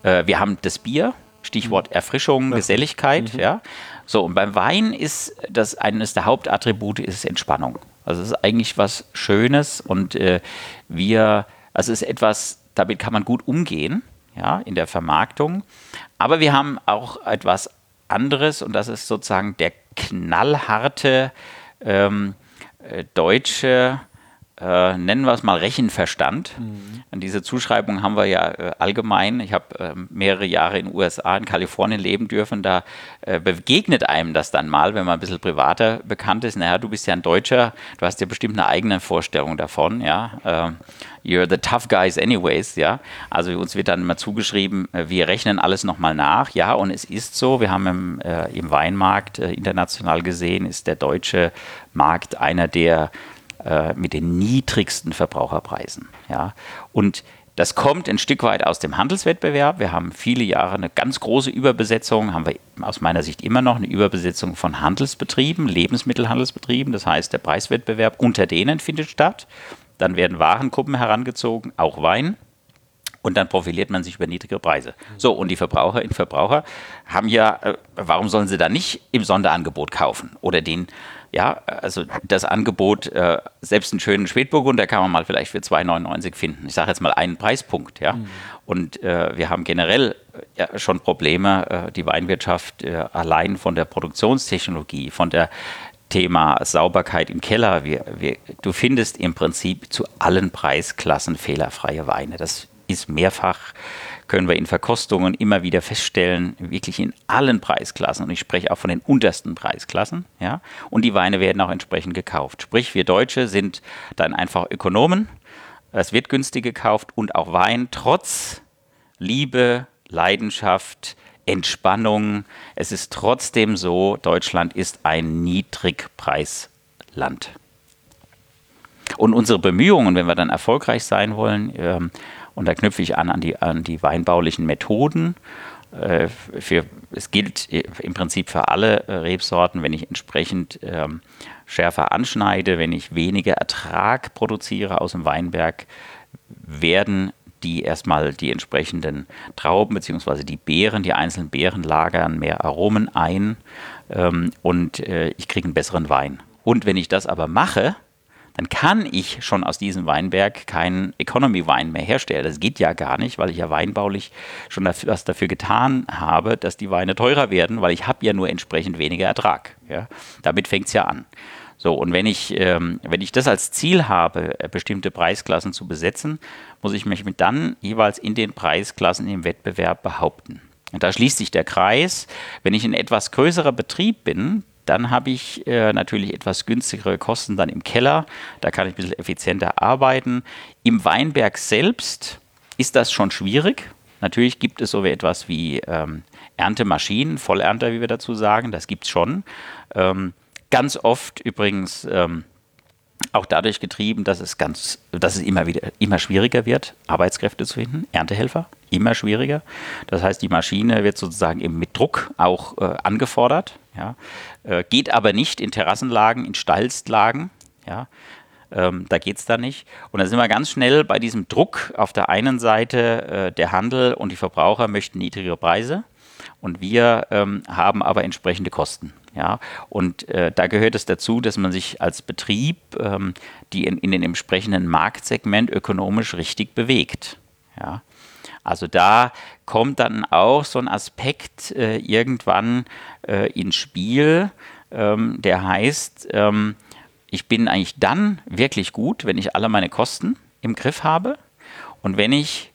Äh, wir haben das Bier, Stichwort mhm. Erfrischung, ja. Geselligkeit. Mhm. Ja. So, und beim Wein ist das eines der Hauptattribute ist Entspannung. Also es ist eigentlich was Schönes und äh, wir, also es ist etwas, damit kann man gut umgehen ja, in der Vermarktung. Aber wir haben auch etwas anderes und das ist sozusagen der knallharte ähm, äh, deutsche äh, nennen wir es mal Rechenverstand. Mhm. Und diese Zuschreibung haben wir ja äh, allgemein. Ich habe äh, mehrere Jahre in den USA, in Kalifornien leben dürfen. Da äh, begegnet einem das dann mal, wenn man ein bisschen privater bekannt ist. Naja, du bist ja ein Deutscher, du hast ja bestimmt eine eigene Vorstellung davon, ja. Ähm, you're the tough guys anyways, ja. Also uns wird dann immer zugeschrieben, äh, wir rechnen alles nochmal nach, ja. Und es ist so, wir haben im, äh, im Weinmarkt international gesehen, ist der deutsche Markt einer der äh, mit den niedrigsten Verbraucherpreisen. Ja? Und das kommt ein Stück weit aus dem Handelswettbewerb. Wir haben viele Jahre eine ganz große Überbesetzung, haben wir aus meiner Sicht immer noch eine Überbesetzung von Handelsbetrieben, Lebensmittelhandelsbetrieben. Das heißt, der Preiswettbewerb unter denen findet statt. Dann werden Warengruppen herangezogen, auch Wein. Und dann profiliert man sich über niedrige Preise. So, und die Verbraucherinnen und Verbraucher haben ja, äh, warum sollen sie da nicht im Sonderangebot kaufen oder den ja, also das Angebot, äh, selbst einen schönen Spätburgunder kann man mal vielleicht für 2,99 finden. Ich sage jetzt mal einen Preispunkt, ja. Mhm. Und äh, wir haben generell ja, schon Probleme, äh, die Weinwirtschaft äh, allein von der Produktionstechnologie, von der Thema Sauberkeit im Keller. Wir, wir, du findest im Prinzip zu allen Preisklassen fehlerfreie Weine. Das ist mehrfach können wir in Verkostungen immer wieder feststellen, wirklich in allen Preisklassen, und ich spreche auch von den untersten Preisklassen, ja, und die Weine werden auch entsprechend gekauft. Sprich, wir Deutsche sind dann einfach Ökonomen, es wird günstig gekauft und auch Wein trotz Liebe, Leidenschaft, Entspannung. Es ist trotzdem so, Deutschland ist ein Niedrigpreisland. Und unsere Bemühungen, wenn wir dann erfolgreich sein wollen, ähm, und da knüpfe ich an an die, an die weinbaulichen Methoden, äh, für, es gilt äh, im Prinzip für alle äh, Rebsorten, wenn ich entsprechend ähm, schärfer anschneide, wenn ich weniger Ertrag produziere aus dem Weinberg, werden die erstmal die entsprechenden Trauben bzw. die Beeren, die einzelnen Beeren lagern mehr Aromen ein ähm, und äh, ich kriege einen besseren Wein. Und wenn ich das aber mache, dann kann ich schon aus diesem Weinberg keinen Economy-Wein mehr herstellen. Das geht ja gar nicht, weil ich ja weinbaulich schon was dafür getan habe, dass die Weine teurer werden, weil ich habe ja nur entsprechend weniger Ertrag. Ja? Damit fängt es ja an. So, und wenn ich, ähm, wenn ich das als Ziel habe, äh, bestimmte Preisklassen zu besetzen, muss ich mich dann jeweils in den Preisklassen im Wettbewerb behaupten. Und da schließt sich der Kreis. Wenn ich ein etwas größerer Betrieb bin, dann habe ich äh, natürlich etwas günstigere Kosten dann im Keller. Da kann ich ein bisschen effizienter arbeiten. Im Weinberg selbst ist das schon schwierig. Natürlich gibt es so etwas wie ähm, Erntemaschinen, Vollernter, wie wir dazu sagen. Das gibt es schon. Ähm, ganz oft übrigens ähm, auch dadurch getrieben, dass es ganz, dass es immer wieder immer schwieriger wird, Arbeitskräfte zu finden, Erntehelfer, immer schwieriger. Das heißt, die Maschine wird sozusagen eben mit Druck auch äh, angefordert, ja, äh, geht aber nicht in Terrassenlagen, in Stallstlagen, ja. Ähm, da geht es dann nicht. Und da sind wir ganz schnell bei diesem Druck auf der einen Seite, äh, der Handel und die Verbraucher möchten niedrigere Preise und wir ähm, haben aber entsprechende Kosten. Ja, und äh, da gehört es dazu, dass man sich als Betrieb, ähm, die in, in den entsprechenden Marktsegment ökonomisch richtig bewegt. Ja, also da kommt dann auch so ein Aspekt äh, irgendwann äh, ins Spiel, ähm, der heißt, ähm, ich bin eigentlich dann wirklich gut, wenn ich alle meine Kosten im Griff habe und wenn ich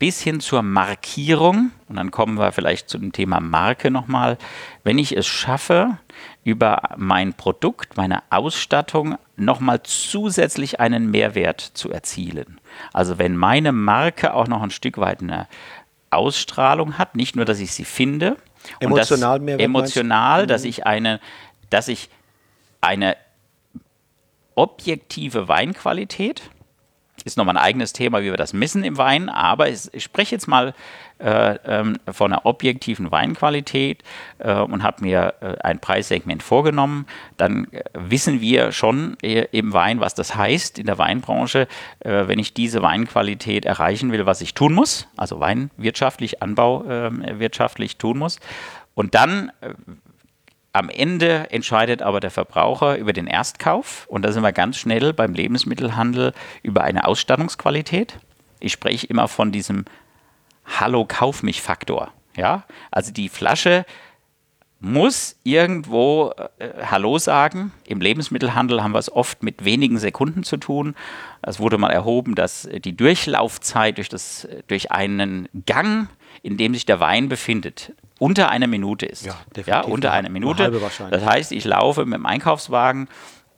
bis hin zur Markierung, und dann kommen wir vielleicht zu dem Thema Marke nochmal, wenn ich es schaffe, über mein Produkt, meine Ausstattung nochmal zusätzlich einen Mehrwert zu erzielen. Also wenn meine Marke auch noch ein Stück weit eine Ausstrahlung hat, nicht nur, dass ich sie finde, emotional, das, emotional dass mhm. ich eine, dass ich eine objektive Weinqualität ist nochmal ein eigenes Thema, wie wir das messen im Wein, aber ich spreche jetzt mal äh, ähm, von einer objektiven Weinqualität äh, und habe mir äh, ein Preissegment vorgenommen. Dann äh, wissen wir schon äh, im Wein, was das heißt in der Weinbranche, äh, wenn ich diese Weinqualität erreichen will, was ich tun muss, also weinwirtschaftlich, anbauwirtschaftlich tun muss. Und dann am Ende entscheidet aber der Verbraucher über den Erstkauf und da sind wir ganz schnell beim Lebensmittelhandel über eine Ausstattungsqualität. Ich spreche immer von diesem Hallo kauf mich Faktor. Ja? Also die Flasche muss irgendwo äh, Hallo sagen. Im Lebensmittelhandel haben wir es oft mit wenigen Sekunden zu tun. Es wurde mal erhoben, dass die Durchlaufzeit durch, das, durch einen Gang, in dem sich der Wein befindet, unter einer Minute ist. Ja. Ja, unter einer Minute. Das heißt, ich laufe mit dem Einkaufswagen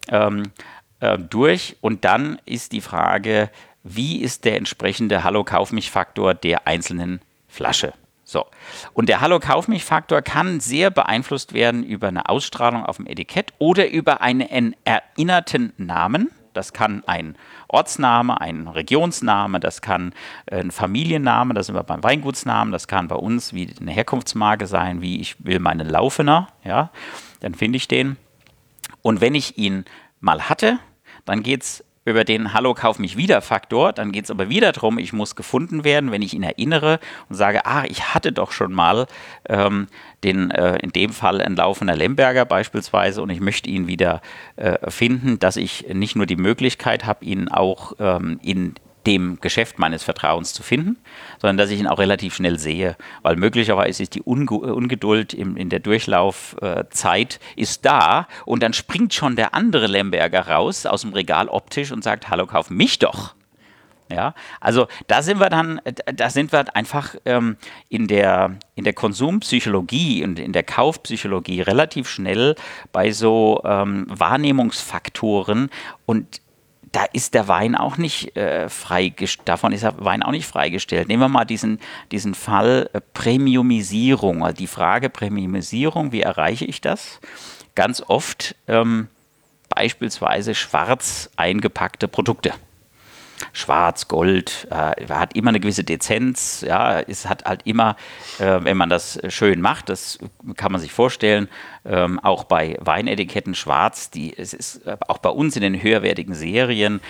ähm, äh, durch und dann ist die Frage, wie ist der entsprechende Hallo Kauf mich Faktor der einzelnen Flasche? So. Und der Hallo Kauf mich Faktor kann sehr beeinflusst werden über eine Ausstrahlung auf dem Etikett oder über einen erinnerten Namen. Das kann ein Ortsname, ein Regionsname, das kann ein Familienname, das sind wir beim Weingutsnamen, das kann bei uns wie eine Herkunftsmarke sein, wie ich will meinen Laufener, ja, dann finde ich den. Und wenn ich ihn mal hatte, dann geht es über den Hallo, kauf mich wieder Faktor. Dann geht es aber wieder darum, ich muss gefunden werden, wenn ich ihn erinnere und sage, ah, ich hatte doch schon mal ähm, den, äh, in dem Fall ein laufender Lemberger beispielsweise und ich möchte ihn wieder äh, finden, dass ich nicht nur die Möglichkeit habe, ihn auch ähm, in dem Geschäft meines Vertrauens zu finden, sondern dass ich ihn auch relativ schnell sehe, weil möglicherweise ist die Unge Ungeduld im, in der Durchlaufzeit äh, ist da und dann springt schon der andere Lemberger raus aus dem Regal optisch und sagt, hallo, kauf mich doch. Ja, also da sind wir dann, da sind wir einfach ähm, in, der, in der Konsumpsychologie und in der Kaufpsychologie relativ schnell bei so ähm, Wahrnehmungsfaktoren und da ist der Wein auch nicht äh, frei, davon ist der Wein auch nicht freigestellt. Nehmen wir mal diesen, diesen Fall äh, Premiumisierung, also die Frage Premiumisierung, wie erreiche ich das? Ganz oft ähm, beispielsweise schwarz eingepackte Produkte. Schwarz, Gold, äh, hat immer eine gewisse Dezenz, ja, es hat halt immer, äh, wenn man das schön macht, das kann man sich vorstellen, ähm, auch bei Weinetiketten schwarz, die, es ist äh, auch bei uns in den höherwertigen Serien,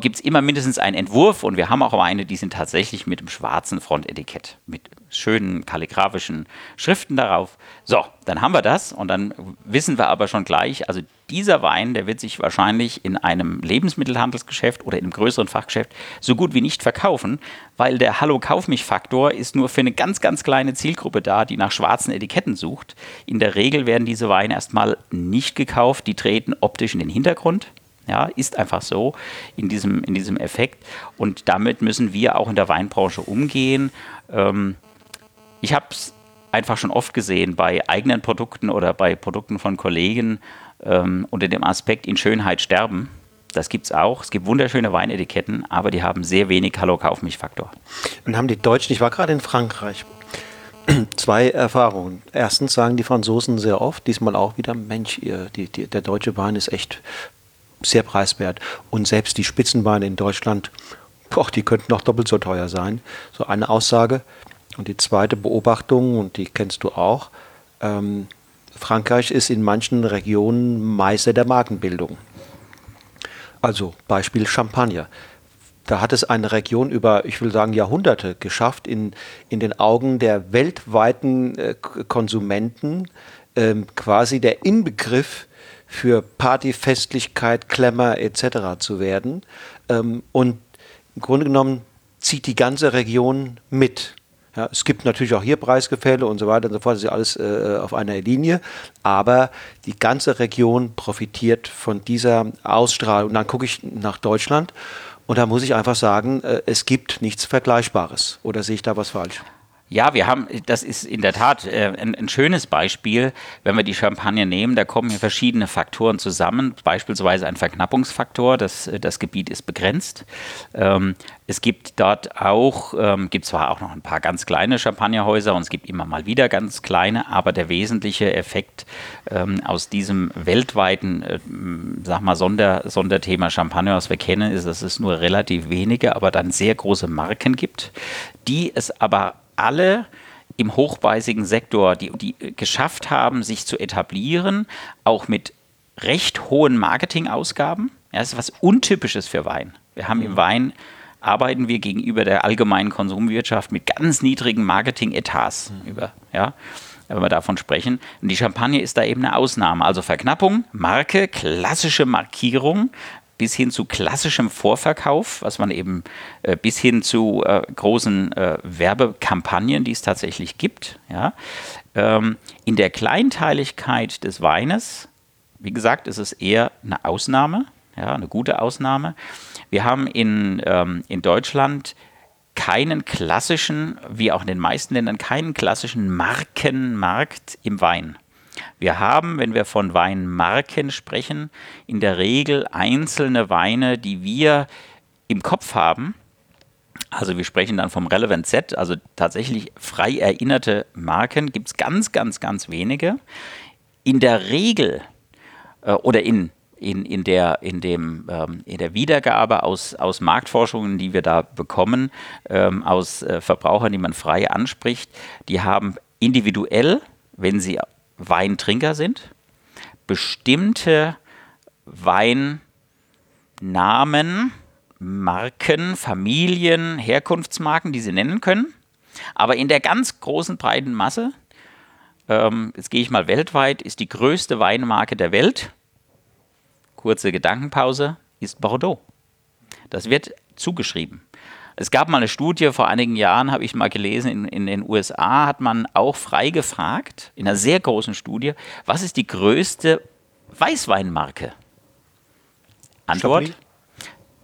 gibt es immer mindestens einen Entwurf und wir haben auch Weine, die sind tatsächlich mit einem schwarzen Frontetikett, mit schönen kalligrafischen Schriften darauf. So, dann haben wir das und dann wissen wir aber schon gleich, also dieser Wein, der wird sich wahrscheinlich in einem Lebensmittelhandelsgeschäft oder in einem größeren Fachgeschäft so gut wie nicht verkaufen, weil der Hallo-Kauf-mich-Faktor ist nur für eine ganz, ganz kleine Zielgruppe da, die nach schwarzen Etiketten sucht. In der Regel werden diese Weine erstmal nicht gekauft, die treten optisch in den Hintergrund. Ja, ist einfach so in diesem, in diesem Effekt. Und damit müssen wir auch in der Weinbranche umgehen. Ähm, ich habe es einfach schon oft gesehen bei eigenen Produkten oder bei Produkten von Kollegen ähm, unter dem Aspekt in Schönheit sterben. Das gibt es auch. Es gibt wunderschöne Weinetiketten, aber die haben sehr wenig Hallo-Kauf mich-Faktor. Und haben die Deutschen, ich war gerade in Frankreich, zwei Erfahrungen. Erstens sagen die Franzosen sehr oft, diesmal auch wieder, Mensch, ihr, die, die, der deutsche Wein ist echt sehr preiswert. Und selbst die Spitzenweine in Deutschland, boah, die könnten noch doppelt so teuer sein. So eine Aussage. Und die zweite Beobachtung, und die kennst du auch, ähm, Frankreich ist in manchen Regionen Meister der Markenbildung. Also Beispiel Champagner. Da hat es eine Region über, ich will sagen, Jahrhunderte geschafft, in, in den Augen der weltweiten äh, Konsumenten ähm, quasi der Inbegriff für Party, Festlichkeit, Klemmer etc. zu werden. Ähm, und im Grunde genommen zieht die ganze Region mit. Ja, es gibt natürlich auch hier Preisgefälle und so weiter und so fort, das ist ja alles äh, auf einer Linie, aber die ganze Region profitiert von dieser Ausstrahlung. Und dann gucke ich nach Deutschland und da muss ich einfach sagen, äh, es gibt nichts Vergleichbares. Oder sehe ich da was falsch? Ja, wir haben, das ist in der Tat äh, ein, ein, schönes Beispiel, wenn wir die Champagne nehmen, da kommen hier verschiedene Faktoren zusammen, beispielsweise ein Verknappungsfaktor, das, das Gebiet ist begrenzt. Ähm, es gibt dort auch, ähm, gibt zwar auch noch ein paar ganz kleine Champagnerhäuser und es gibt immer mal wieder ganz kleine, aber der wesentliche Effekt ähm, aus diesem weltweiten, äh, sag mal, Sonder, Sonderthema Champagner, was wir kennen, ist, dass es nur relativ wenige, aber dann sehr große Marken gibt, die es aber alle im hochpreisigen Sektor, die, die geschafft haben, sich zu etablieren, auch mit recht hohen Marketingausgaben. Ja, das ist was Untypisches für Wein. Wir haben im mhm. Wein arbeiten wir gegenüber der allgemeinen Konsumwirtschaft mit ganz niedrigen Marketing-Etats mhm. über, ja, wenn wir davon sprechen. Und die Champagne ist da eben eine Ausnahme. Also Verknappung, Marke, klassische Markierung, bis hin zu klassischem Vorverkauf, was man eben äh, bis hin zu äh, großen äh, Werbekampagnen, die es tatsächlich gibt. Ja. Ähm, in der Kleinteiligkeit des Weines, wie gesagt, ist es eher eine Ausnahme, ja, eine gute Ausnahme. Wir haben in, ähm, in Deutschland keinen klassischen, wie auch in den meisten Ländern, keinen klassischen Markenmarkt im Wein. Wir haben, wenn wir von Weinmarken sprechen, in der Regel einzelne Weine, die wir im Kopf haben. Also wir sprechen dann vom Relevant Set, also tatsächlich frei erinnerte Marken gibt es ganz, ganz, ganz wenige. In der Regel äh, oder in, in, in, der, in, dem, ähm, in der Wiedergabe aus, aus Marktforschungen, die wir da bekommen, ähm, aus äh, Verbrauchern, die man frei anspricht, die haben individuell, wenn sie Weintrinker sind, bestimmte Weinnamen, Marken, Familien, Herkunftsmarken, die sie nennen können. Aber in der ganz großen breiten Masse, ähm, jetzt gehe ich mal weltweit, ist die größte Weinmarke der Welt, kurze Gedankenpause, ist Bordeaux. Das wird zugeschrieben. Es gab mal eine Studie, vor einigen Jahren habe ich mal gelesen, in, in den USA hat man auch frei gefragt, in einer sehr großen Studie, was ist die größte Weißweinmarke? Antwort? Chablis?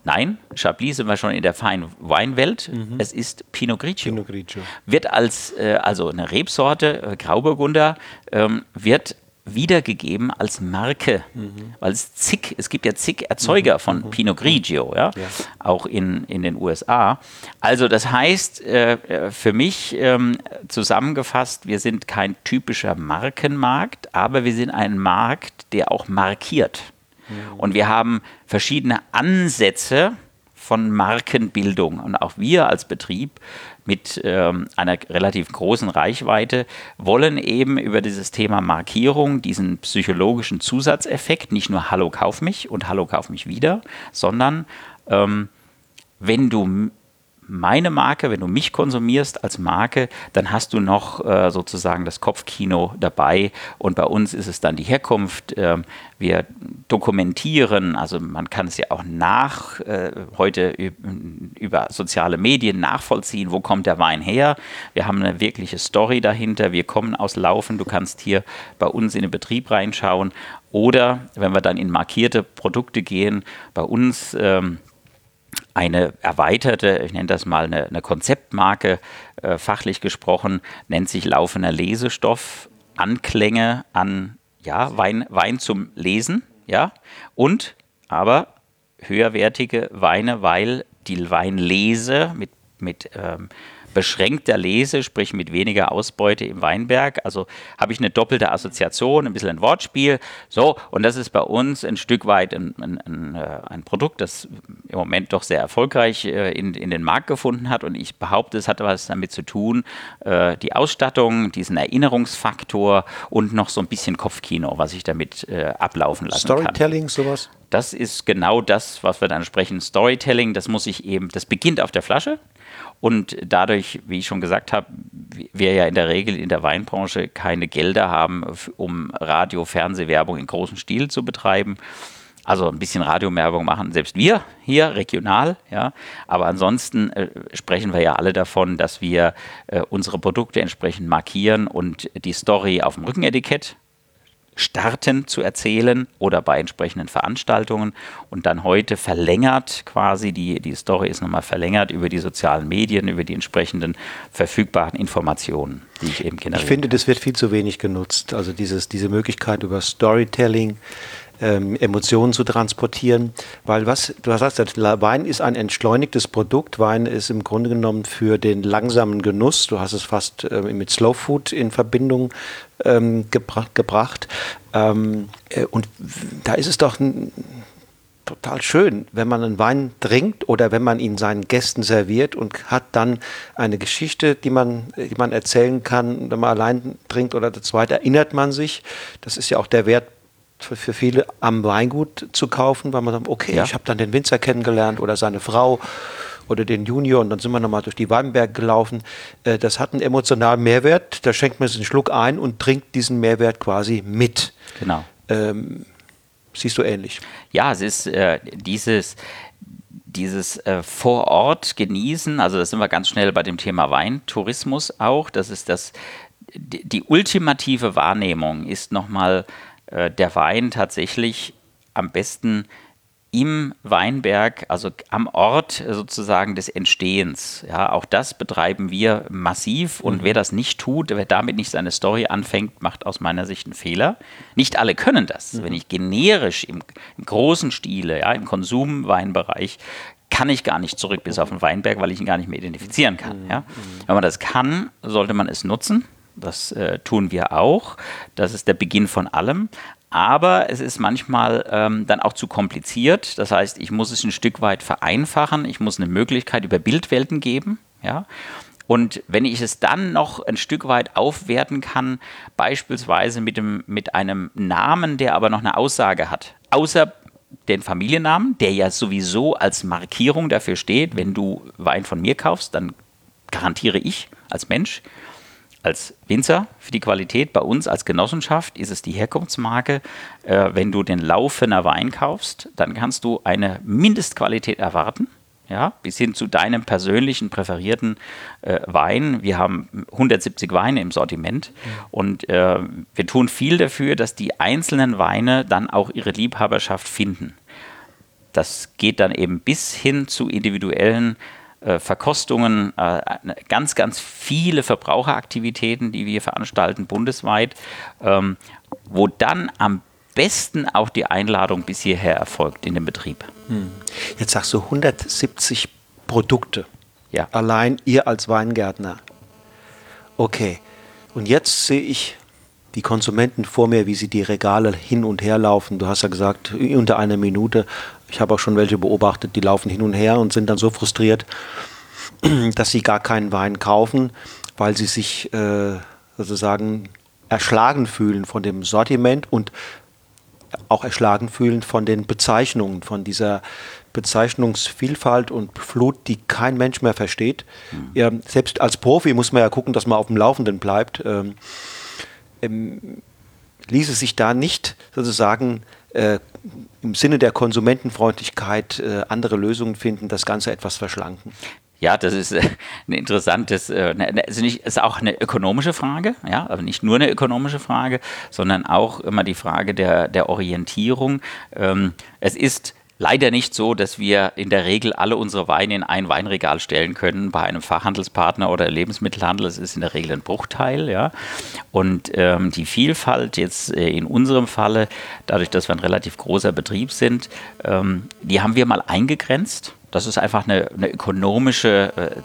Nein, Chablis sind wir schon in der feinen Weinwelt. Mhm. Es ist Pinot Grigio. Pinot Grigio. Wird als, äh, also eine Rebsorte, äh, Grauburgunder, ähm, wird wiedergegeben als Marke, mhm. weil es zig, es gibt ja zig Erzeuger mhm. von mhm. Pinot Grigio, ja, ja, auch in, in den USA. Also das heißt äh, äh, für mich ähm, zusammengefasst, wir sind kein typischer Markenmarkt, aber wir sind ein Markt, der auch markiert. Mhm. Und wir haben verschiedene Ansätze von Markenbildung. Und auch wir als Betrieb mit ähm, einer relativ großen Reichweite wollen eben über dieses Thema Markierung, diesen psychologischen Zusatzeffekt, nicht nur Hallo, kauf mich und Hallo, kauf mich wieder, sondern ähm, wenn du meine Marke, wenn du mich konsumierst als Marke, dann hast du noch äh, sozusagen das Kopfkino dabei und bei uns ist es dann die Herkunft. Äh, wir dokumentieren, also man kann es ja auch nach äh, heute über soziale Medien nachvollziehen, wo kommt der Wein her. Wir haben eine wirkliche Story dahinter. Wir kommen aus Laufen. Du kannst hier bei uns in den Betrieb reinschauen oder wenn wir dann in markierte Produkte gehen, bei uns ähm, eine erweiterte, ich nenne das mal eine, eine Konzeptmarke, äh, fachlich gesprochen, nennt sich laufender Lesestoff, Anklänge an ja, Wein, Wein zum Lesen, ja, und aber höherwertige Weine, weil die Weinlese mit, mit ähm, beschränkter Lese, sprich mit weniger Ausbeute im Weinberg. Also habe ich eine doppelte Assoziation, ein bisschen ein Wortspiel. So, und das ist bei uns ein Stück weit ein, ein, ein, äh, ein Produkt, das im Moment doch sehr erfolgreich äh, in, in den Markt gefunden hat. Und ich behaupte, es hat was damit zu tun, äh, die Ausstattung, diesen Erinnerungsfaktor und noch so ein bisschen Kopfkino, was ich damit ablaufen lassen Storytelling, kann. Storytelling, sowas? Das ist genau das, was wir dann sprechen. Storytelling, das muss ich eben, das beginnt auf der Flasche. Und dadurch, wie ich schon gesagt habe, wir ja in der Regel in der Weinbranche keine Gelder haben, um Radio, Fernsehwerbung in großem Stil zu betreiben. Also ein bisschen Radiowerbung machen selbst wir hier regional, ja. Aber ansonsten äh, sprechen wir ja alle davon, dass wir äh, unsere Produkte entsprechend markieren und die Story auf dem Rückenetikett starten zu erzählen oder bei entsprechenden Veranstaltungen und dann heute verlängert quasi, die, die Story ist nochmal verlängert über die sozialen Medien, über die entsprechenden verfügbaren Informationen, die ich eben generiere. Ich finde, das wird viel zu wenig genutzt. Also dieses, diese Möglichkeit über Storytelling, ähm, Emotionen zu transportieren. Weil was, du hast gesagt, Wein ist ein entschleunigtes Produkt. Wein ist im Grunde genommen für den langsamen Genuss. Du hast es fast äh, mit Slow Food in Verbindung ähm, gebra gebracht. Ähm, äh, und da ist es doch total schön, wenn man einen Wein trinkt oder wenn man ihn seinen Gästen serviert und hat dann eine Geschichte, die man, die man erzählen kann, wenn man allein trinkt oder der zweite, erinnert man sich. Das ist ja auch der Wert für, viele am Weingut zu kaufen, weil man sagt, okay, ja. ich habe dann den Winzer kennengelernt oder seine Frau oder den Junior und dann sind wir nochmal durch die Weinberge gelaufen. Äh, das hat einen emotionalen Mehrwert. Da schenkt man sich einen Schluck ein und trinkt diesen Mehrwert quasi mit. Genau. Ähm, siehst du ähnlich? Ja, es ist äh, dieses, dieses äh, vor Ort genießen, also da sind wir ganz schnell bei dem Thema Weintourismus auch. Das ist das, die, die ultimative Wahrnehmung ist nochmal äh, der Wein tatsächlich am besten im Weinberg, also am Ort sozusagen des Entstehens. Ja, auch das betreiben wir massiv und mhm. wer das nicht tut, wer damit nicht seine Story anfängt, macht aus meiner Sicht einen Fehler. Nicht alle können das. Mhm. Wenn ich generisch im, im, großen Stile, ja, im Konsumweinbereich, kann ich gar nicht zurück bis auf den Weinberg, weil ich ihn gar nicht mehr identifizieren kann. Mhm. Ja. Wenn man das kann, sollte man es nutzen. Das äh, tun wir auch. Das ist der Beginn von allem. Aber es ist manchmal ähm, dann auch zu kompliziert. Das heißt, ich muss es ein Stück weit vereinfachen. Ich muss eine Möglichkeit über Bildwelten geben. Ja. Und wenn ich es dann noch ein Stück weit aufwerten kann, beispielsweise mit, dem, mit einem Namen, der aber noch eine Aussage hat, außer den Familiennamen, der ja sowieso als Markierung dafür steht, wenn du Wein von mir kaufst, dann garantiere ich als Mensch, als Winzer für die Qualität. Bei uns als Genossenschaft ist es die Herkunftsmarke. Äh, wenn du den Laufener Wein kaufst, dann kannst du eine Mindestqualität erwarten. Ja, bis hin zu deinem persönlichen präferierten äh, Wein. Wir haben 170 Weine im Sortiment mhm. und äh, wir tun viel dafür, dass die einzelnen Weine dann auch ihre Liebhaberschaft finden. das geht dann eben bis hin zu individuellen Verkostungen, äh, ganz, ganz viele Verbraucheraktivitäten, die wir veranstalten bundesweit, ähm, wo dann am besten auch die Einladung bis hierher erfolgt in den Betrieb. Hm. Jetzt sagst du 170 Produkte. Ja. Allein ihr als Weingärtner. Okay. Und jetzt sehe ich die Konsumenten vor mir, wie sie die Regale hin und her laufen. Du hast ja gesagt, unter einer Minute. Ich habe auch schon welche beobachtet, die laufen hin und her und sind dann so frustriert, dass sie gar keinen Wein kaufen, weil sie sich äh, sozusagen erschlagen fühlen von dem Sortiment und auch erschlagen fühlen von den Bezeichnungen, von dieser Bezeichnungsvielfalt und Flut, die kein Mensch mehr versteht. Mhm. Ja, selbst als Profi muss man ja gucken, dass man auf dem Laufenden bleibt. Ähm, ähm, ließe sich da nicht sozusagen äh, im Sinne der Konsumentenfreundlichkeit äh, andere Lösungen finden, das Ganze etwas verschlanken? Ja, das ist äh, ein interessantes, äh, ne, ne, also nicht, ist auch eine ökonomische Frage, ja, aber nicht nur eine ökonomische Frage, sondern auch immer die Frage der, der Orientierung. Ähm, es ist leider nicht so, dass wir in der Regel alle unsere Weine in ein Weinregal stellen können bei einem Fachhandelspartner oder Lebensmittelhandel. Ist in der Regel ein Bruchteil, ja. Und ähm, die Vielfalt jetzt äh, in unserem Falle, dadurch, dass wir ein relativ großer Betrieb sind, ähm, die haben wir mal eingegrenzt das ist einfach eine, eine ökonomische äh,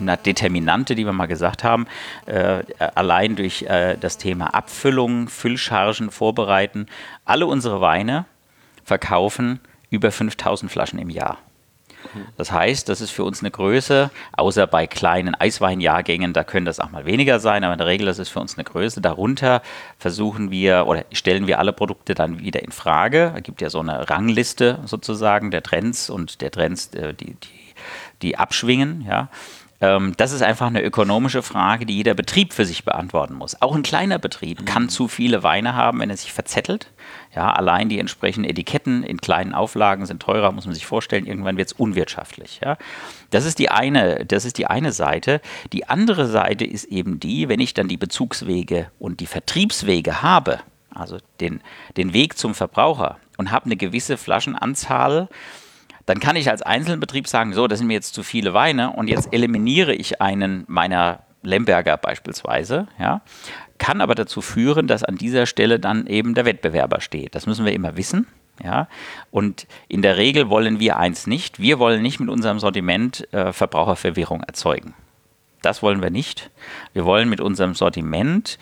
eine Determinante, die wir mal gesagt haben. Äh, allein durch äh, das Thema Abfüllung, Füllchargen vorbereiten. Alle unsere Weine verkaufen über 5000 Flaschen im Jahr. Das heißt, das ist für uns eine Größe, außer bei kleinen Eisweinjahrgängen, da können das auch mal weniger sein, aber in der Regel ist es für uns eine Größe. Darunter versuchen wir oder stellen wir alle Produkte dann wieder in Frage. Es gibt ja so eine Rangliste sozusagen der Trends und der Trends, äh, die, die, die abschwingen, ja. Ähm, das ist einfach eine ökonomische Frage, die jeder Betrieb für sich beantworten muss. Auch ein kleiner Betrieb kann zu viele Weine haben, wenn er sich verzettelt. Ja, allein die entsprechenden Etiketten in kleinen Auflagen sind teurer, muss man sich vorstellen. Irgendwann wird es unwirtschaftlich. Ja. Das ist die eine, das ist die eine Seite. Die andere Seite ist eben die, wenn ich dann die Bezugswege und die Vertriebswege habe, also den, den Weg zum Verbraucher und habe eine gewisse Flaschenanzahl, dann kann ich als Einzelbetrieb sagen, so, das sind mir jetzt zu viele Weine und jetzt eliminiere ich einen meiner Lemberger beispielsweise, ja, kann aber dazu führen, dass an dieser Stelle dann eben der Wettbewerber steht. Das müssen wir immer wissen. Ja, und in der Regel wollen wir eins nicht. Wir wollen nicht mit unserem Sortiment äh, Verbraucherverwirrung erzeugen. Das wollen wir nicht. Wir wollen mit unserem Sortiment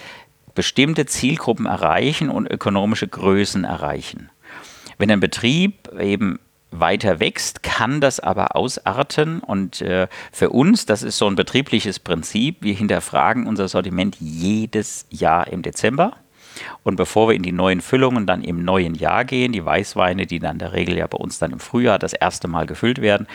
bestimmte Zielgruppen erreichen und ökonomische Größen erreichen. Wenn ein Betrieb eben weiter wächst, kann das aber ausarten. Und äh, für uns, das ist so ein betriebliches Prinzip, wir hinterfragen unser Sortiment jedes Jahr im Dezember. Und bevor wir in die neuen Füllungen dann im neuen Jahr gehen, die Weißweine, die dann in der Regel ja bei uns dann im Frühjahr das erste Mal gefüllt werden,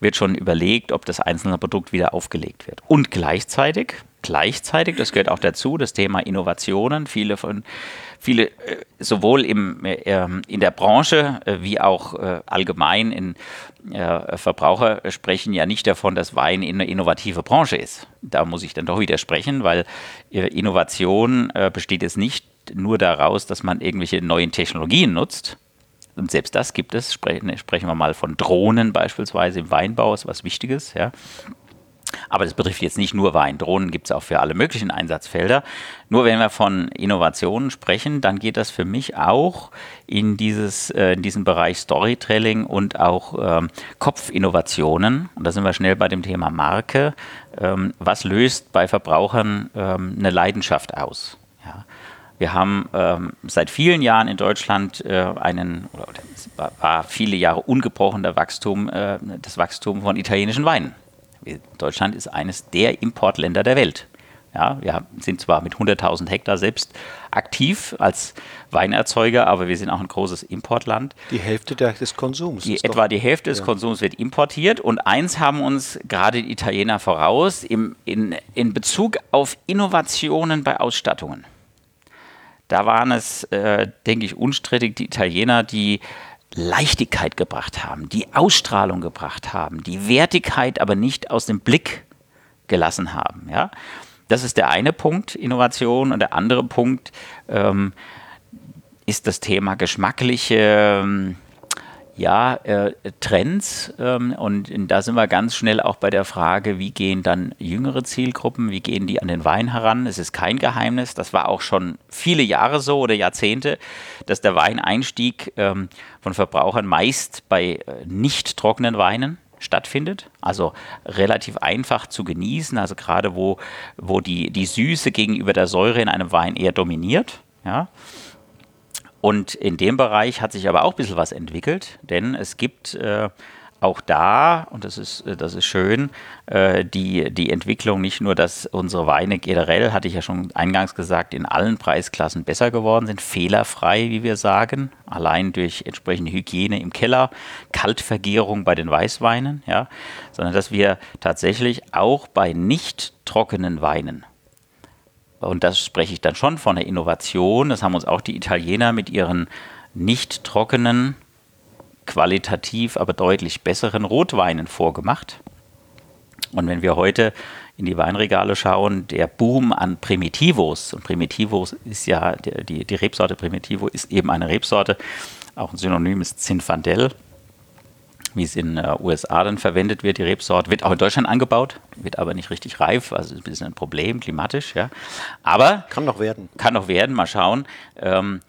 wird schon überlegt, ob das einzelne Produkt wieder aufgelegt wird. Und gleichzeitig, gleichzeitig, das gehört auch dazu, das Thema Innovationen. Viele von viele, äh, sowohl im, äh, ähm, in der Branche äh, wie auch allgemein in Verbraucher sprechen ja nicht davon, dass Wein eine innovative Branche ist. Da muss ich dann doch widersprechen, weil Innovation besteht es nicht nur daraus, dass man irgendwelche neuen Technologien nutzt, und selbst das gibt es, sprechen, sprechen wir mal von Drohnen beispielsweise im Weinbau, ist was Wichtiges, ja. Aber das betrifft jetzt nicht nur Wein. Drohnen gibt es auch für alle möglichen Einsatzfelder. Nur wenn wir von Innovationen sprechen, dann geht das für mich auch in, dieses, äh, in diesen Bereich Storytelling und auch ähm, Kopfinnovationen. Und da sind wir schnell bei dem Thema Marke. Ähm, was löst bei Verbrauchern ähm, eine Leidenschaft aus? Ja. Wir haben ähm, seit vielen Jahren in Deutschland äh, einen, oder, war viele Jahre ungebrochener Wachstum, äh, das Wachstum von italienischen Weinen. Deutschland ist eines der Importländer der Welt. Ja, wir sind zwar mit 100.000 Hektar selbst aktiv als Weinerzeuger, aber wir sind auch ein großes Importland. Die Hälfte des Konsums. Die, etwa die Hälfte des ja. Konsums wird importiert. Und eins haben uns gerade die Italiener voraus im, in, in Bezug auf Innovationen bei Ausstattungen. Da waren es, äh, denke ich, unstrittig die Italiener, die Leichtigkeit gebracht haben, die Ausstrahlung gebracht haben, die Wertigkeit aber nicht aus dem Blick gelassen haben. Ja? Das ist der eine Punkt, Innovation. Und der andere Punkt ähm, ist das Thema geschmackliche ähm, Ja, äh, Trends ähm, und da sind wir ganz schnell auch bei der Frage, wie gehen dann jüngere Zielgruppen, wie gehen die an den Wein heran? Es ist kein Geheimnis, das war auch schon viele Jahre so oder Jahrzehnte, dass der Weineinstieg ähm, von Verbrauchern meist bei äh, nicht trockenen Weinen stattfindet. Also relativ einfach zu genießen, also gerade wo, wo die, die Süße gegenüber der Säure in einem Wein eher dominiert. Ja. Und in dem Bereich hat sich aber auch ein bisschen was entwickelt, denn es gibt äh, auch da, und das ist, äh, das ist schön, äh, die, die Entwicklung nicht nur, dass unsere Weine generell, hatte ich ja schon eingangs gesagt, in allen Preisklassen besser geworden sind, fehlerfrei, wie wir sagen, allein durch entsprechende Hygiene im Keller, Kaltvergärung bei den Weißweinen, ja, sondern dass wir tatsächlich auch bei nicht trockenen Weinen und das spreche ich dann schon von der Innovation. Das haben uns auch die Italiener mit ihren nicht trockenen qualitativ aber deutlich besseren Rotweinen vorgemacht. Und wenn wir heute in die Weinregale schauen, der Boom an Primitivos, und Primitivos ist ja, die, die Rebsorte Primitivo ist eben eine Rebsorte, auch ein Synonym ist Zinfandel, wie es in den äh, USA dann verwendet wird, die Rebsorte, wird auch in Deutschland angebaut, wird aber nicht richtig reif, also ist ein bisschen ein Problem, klimatisch, ja. Aber. Kann noch werden. Kann noch werden, mal schauen. Ähm,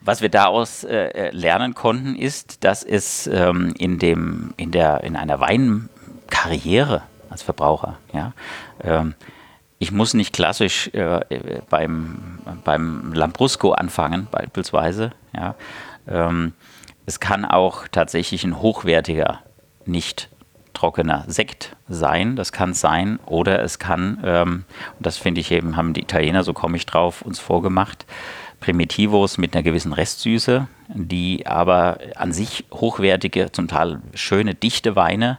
was wir daraus äh, äh, lernen konnten, ist, dass es ähm, in, dem, in, der, in einer Weinkarriere als Verbraucher, ja, ähm, ich muss nicht klassisch äh, beim, beim Lambrusco anfangen, beispielsweise. Ja. Ähm, es kann auch tatsächlich ein hochwertiger, nicht trockener Sekt sein. Das kann sein. Oder es kann, ähm, und das finde ich eben, haben die Italiener, so komme ich drauf, uns vorgemacht, Primitivos mit einer gewissen Restsüße, die aber an sich hochwertige, zum Teil schöne, dichte Weine,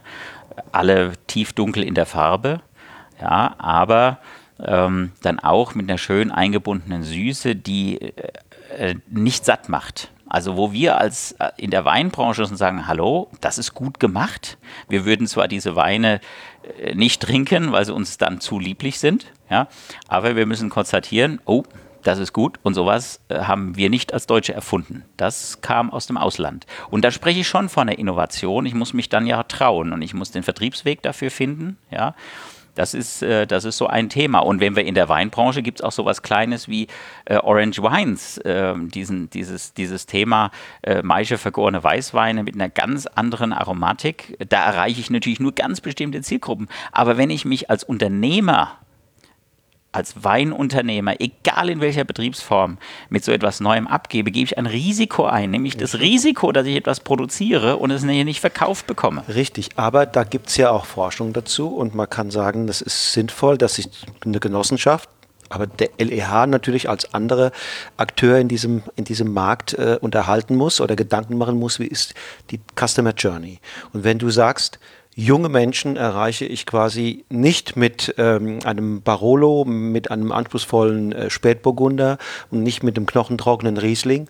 alle tiefdunkel in der Farbe, ja, aber ähm, dann auch mit einer schön eingebundenen Süße, die äh, nicht satt macht. Also wo wir als äh, in der Weinbranche sagen, hallo, das ist gut gemacht. Wir würden zwar diese Weine äh, nicht trinken, weil sie uns dann zu lieblich sind, ja, aber wir müssen konstatieren, oh, das ist gut und sowas äh, haben wir nicht als Deutsche erfunden. Das kam aus dem Ausland. Und da spreche ich schon von der Innovation. Ich muss mich dann ja trauen und ich muss den Vertriebsweg dafür finden. Ja. Das ist, äh, das ist so ein Thema. Und wenn wir in der Weinbranche gibt es auch so was Kleines wie äh, Orange Wines, äh, diesen, dieses, dieses Thema äh, Maische vergorene Weißweine mit einer ganz anderen Aromatik. Da erreiche ich natürlich nur ganz bestimmte Zielgruppen. Aber wenn ich mich als Unternehmer als Weinunternehmer, egal in welcher Betriebsform, mit so etwas Neuem abgebe, gebe ich ein Risiko ein, nämlich das Risiko, dass ich etwas produziere und es nicht verkauft bekomme. Richtig, aber da gibt es ja auch Forschung dazu und man kann sagen, das ist sinnvoll, dass sich eine Genossenschaft aber der LEH natürlich als andere Akteur in diesem, in diesem Markt äh, unterhalten muss oder Gedanken machen muss, wie ist die Customer Journey. Und wenn du sagst, junge Menschen erreiche ich quasi nicht mit ähm, einem Barolo, mit einem anspruchsvollen äh, Spätburgunder und nicht mit dem knochentrockenen Riesling.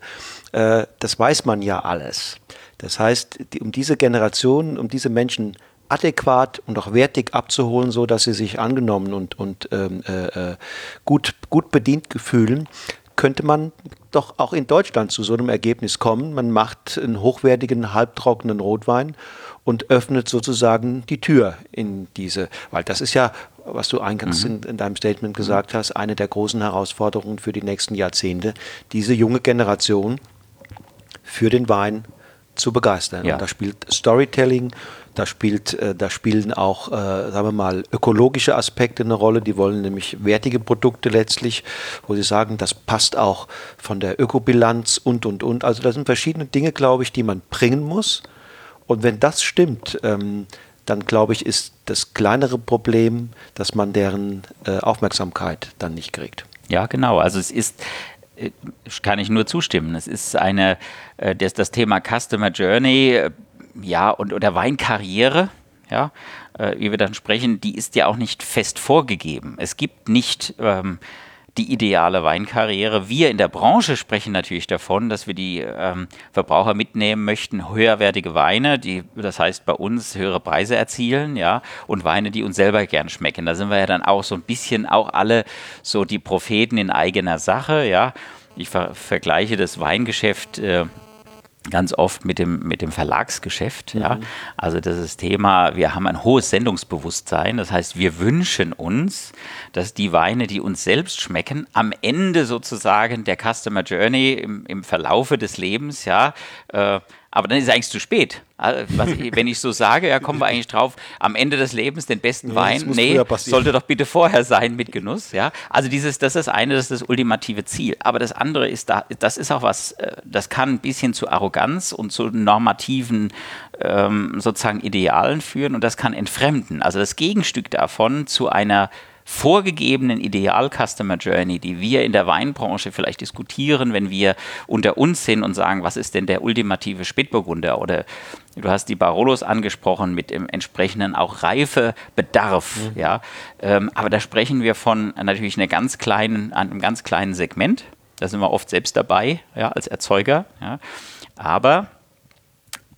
Äh, das weiß man ja alles. Das heißt, die, um diese Generation, um diese Menschen adäquat und auch wertig abzuholen, so dass sie sich angenommen und, und ähm, äh, äh gut, gut bedient fühlen, könnte man doch auch in Deutschland zu so einem Ergebnis kommen. Man macht einen hochwertigen, halbtrockenen Rotwein und öffnet sozusagen die Tür in diese, weil das ist ja, was du eingangs mhm. in, in, deinem Statement gesagt hast, eine der großen Herausforderungen für die nächsten Jahrzehnte, diese junge Generation für den Wein zu begeistern. Ja. Da spielt Storytelling, da, spielt, äh, da spielen auch, äh, sagen wir mal, ökologische Aspekte eine Rolle. Die wollen nämlich wertige Produkte letztlich, wo sie sagen, das passt auch von der Ökobilanz und, und, und. Also da sind verschiedene Dinge, glaube ich, die man bringen muss. Und wenn das stimmt, ähm, dann glaube ich, ist das kleinere Problem, dass man deren äh, Aufmerksamkeit dann nicht kriegt. Ja, genau. Also es ist, äh, kann ich nur zustimmen. Es ist eine, äh, das, das Thema Customer Journey, äh, ja, und oder Weinkarriere, ja, wie wir dann sprechen, die ist ja auch nicht fest vorgegeben. Es gibt nicht ähm, die ideale Weinkarriere. Wir in der Branche sprechen natürlich davon, dass wir die ähm, Verbraucher mitnehmen möchten, höherwertige Weine, die, das heißt bei uns höhere Preise erzielen, ja, und Weine, die uns selber gern schmecken. Da sind wir ja dann auch so ein bisschen auch alle so die Propheten in eigener Sache, ja. Ich ver vergleiche das Weingeschäft äh, ganz oft mit dem, mit dem Verlagsgeschäft. Mhm. Ja. Also das ist Thema, wir haben ein hohes Sendungsbewusstsein. Das heißt, wir wünschen uns, dass die Weine, die uns selbst schmecken, am Ende sozusagen der Customer Journey im, im Verlaufe des Lebens, ja, äh, aber dann ist es eigentlich zu spät. Also, was, wenn ich so sage, ja, kommen wir eigentlich drauf, am Ende des Lebens den besten ja, Wein. Nee, sollte doch bitte vorher sein mit Genuss. Ja? Also dieses, das ist das eine, das ist das ultimative Ziel. Aber das andere ist da, das ist auch was, äh, das kann ein bisschen zu Arroganz und zu normativen ähm, sozusagen Idealen führen und das kann entfremden. Also das Gegenstück davon zu einer vorgegebenen Ideal-Customer Journey, die wir in der Weinbranche vielleicht diskutieren, wenn wir unter uns sind und sagen, was ist denn der ultimative Spätburgunder oder du hast die Barolos angesprochen mit dem entsprechenden auch Reifebedarf, mhm. ja, ähm, aber da sprechen wir von natürlich einer ganz kleinen, einem ganz kleinen Segment, da sind wir oft selbst dabei, ja, als Erzeuger, ja, aber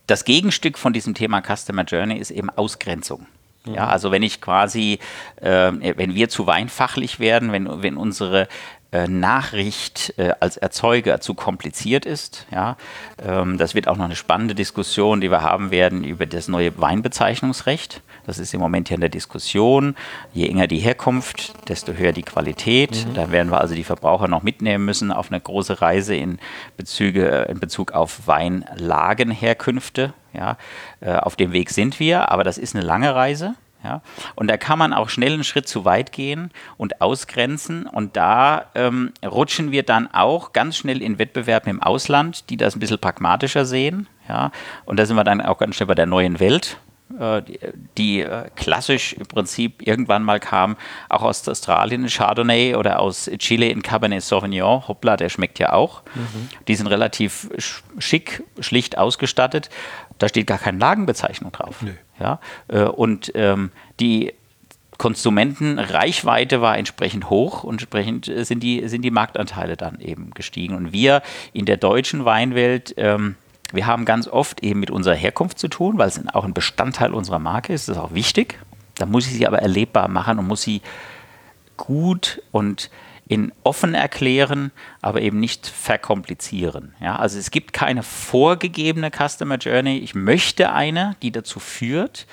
das Gegenstück von diesem Thema Customer Journey ist eben Ausgrenzung. Ja, also wenn ich quasi, äh, wenn wir zu weinfachlich werden, wenn, wenn unsere äh, Nachricht äh, als Erzeuger zu kompliziert ist. Ja, ähm, das wird auch noch eine spannende Diskussion, die wir haben werden über das neue Weinbezeichnungsrecht. Das ist im Moment ja in der Diskussion. Je enger die Herkunft, desto höher die Qualität. Mhm. Da werden wir also die Verbraucher noch mitnehmen müssen auf eine große Reise in, Bezüge, in Bezug auf Weinlagenherkünfte. Ja, äh, auf dem Weg sind wir, aber das ist eine lange Reise. Ja? Und da kann man auch schnell einen Schritt zu weit gehen und ausgrenzen. Und da ähm, rutschen wir dann auch ganz schnell in Wettbewerben im Ausland, die das ein bisschen pragmatischer sehen. Ja? Und da sind wir dann auch ganz schnell bei der neuen Welt, die, die äh, klassisch im Prinzip irgendwann mal kam, auch aus Australien in Chardonnay oder aus Chile in Cabernet Sauvignon. Hoppla, der schmeckt ja auch. Mhm. Die sind relativ schick, schlicht ausgestattet. Da steht gar keine Lagenbezeichnung drauf. Nee. Ja? Äh, und ähm, die Konsumentenreichweite war entsprechend hoch und entsprechend äh, sind die, sind die Marktanteile dann eben gestiegen. Und wir in der deutschen Weinwelt, ähm, wir haben ganz oft eben mit unserer Herkunft zu tun, weil es auch ein Bestandteil unserer Marke ist. Das ist auch wichtig. Da muss ich sie aber erlebbar machen und muss sie gut und in offen erklären, aber eben nicht verkomplizieren. Ja, also es gibt keine vorgegebene Customer Journey. Ich möchte eine, die dazu führt,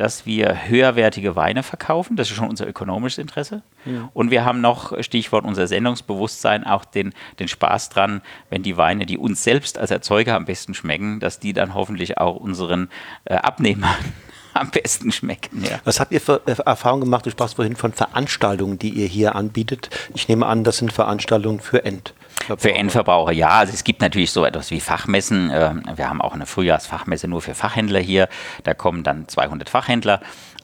dass wir höherwertige Weine verkaufen. Das ist schon unser ökonomisches Interesse. Ja. Und wir haben noch, Stichwort unser Sendungsbewusstsein, auch den, den Spaß dran, wenn die Weine, die uns selbst als Erzeuger am besten schmecken, dass die dann hoffentlich auch unseren äh, Abnehmern am besten schmecken. Ja. Was habt ihr für äh, Erfahrungen gemacht? Du sprachst vorhin von Veranstaltungen, die ihr hier anbietet. Ich nehme an, das sind Veranstaltungen für Endverbraucher. Für Endverbraucher, ja. Also es gibt natürlich so etwas wie Fachmessen. Ähm, wir haben auch eine Frühjahrsfachmesse nur für Fachhändler hier. Da kommen dann 200 Fachhändler.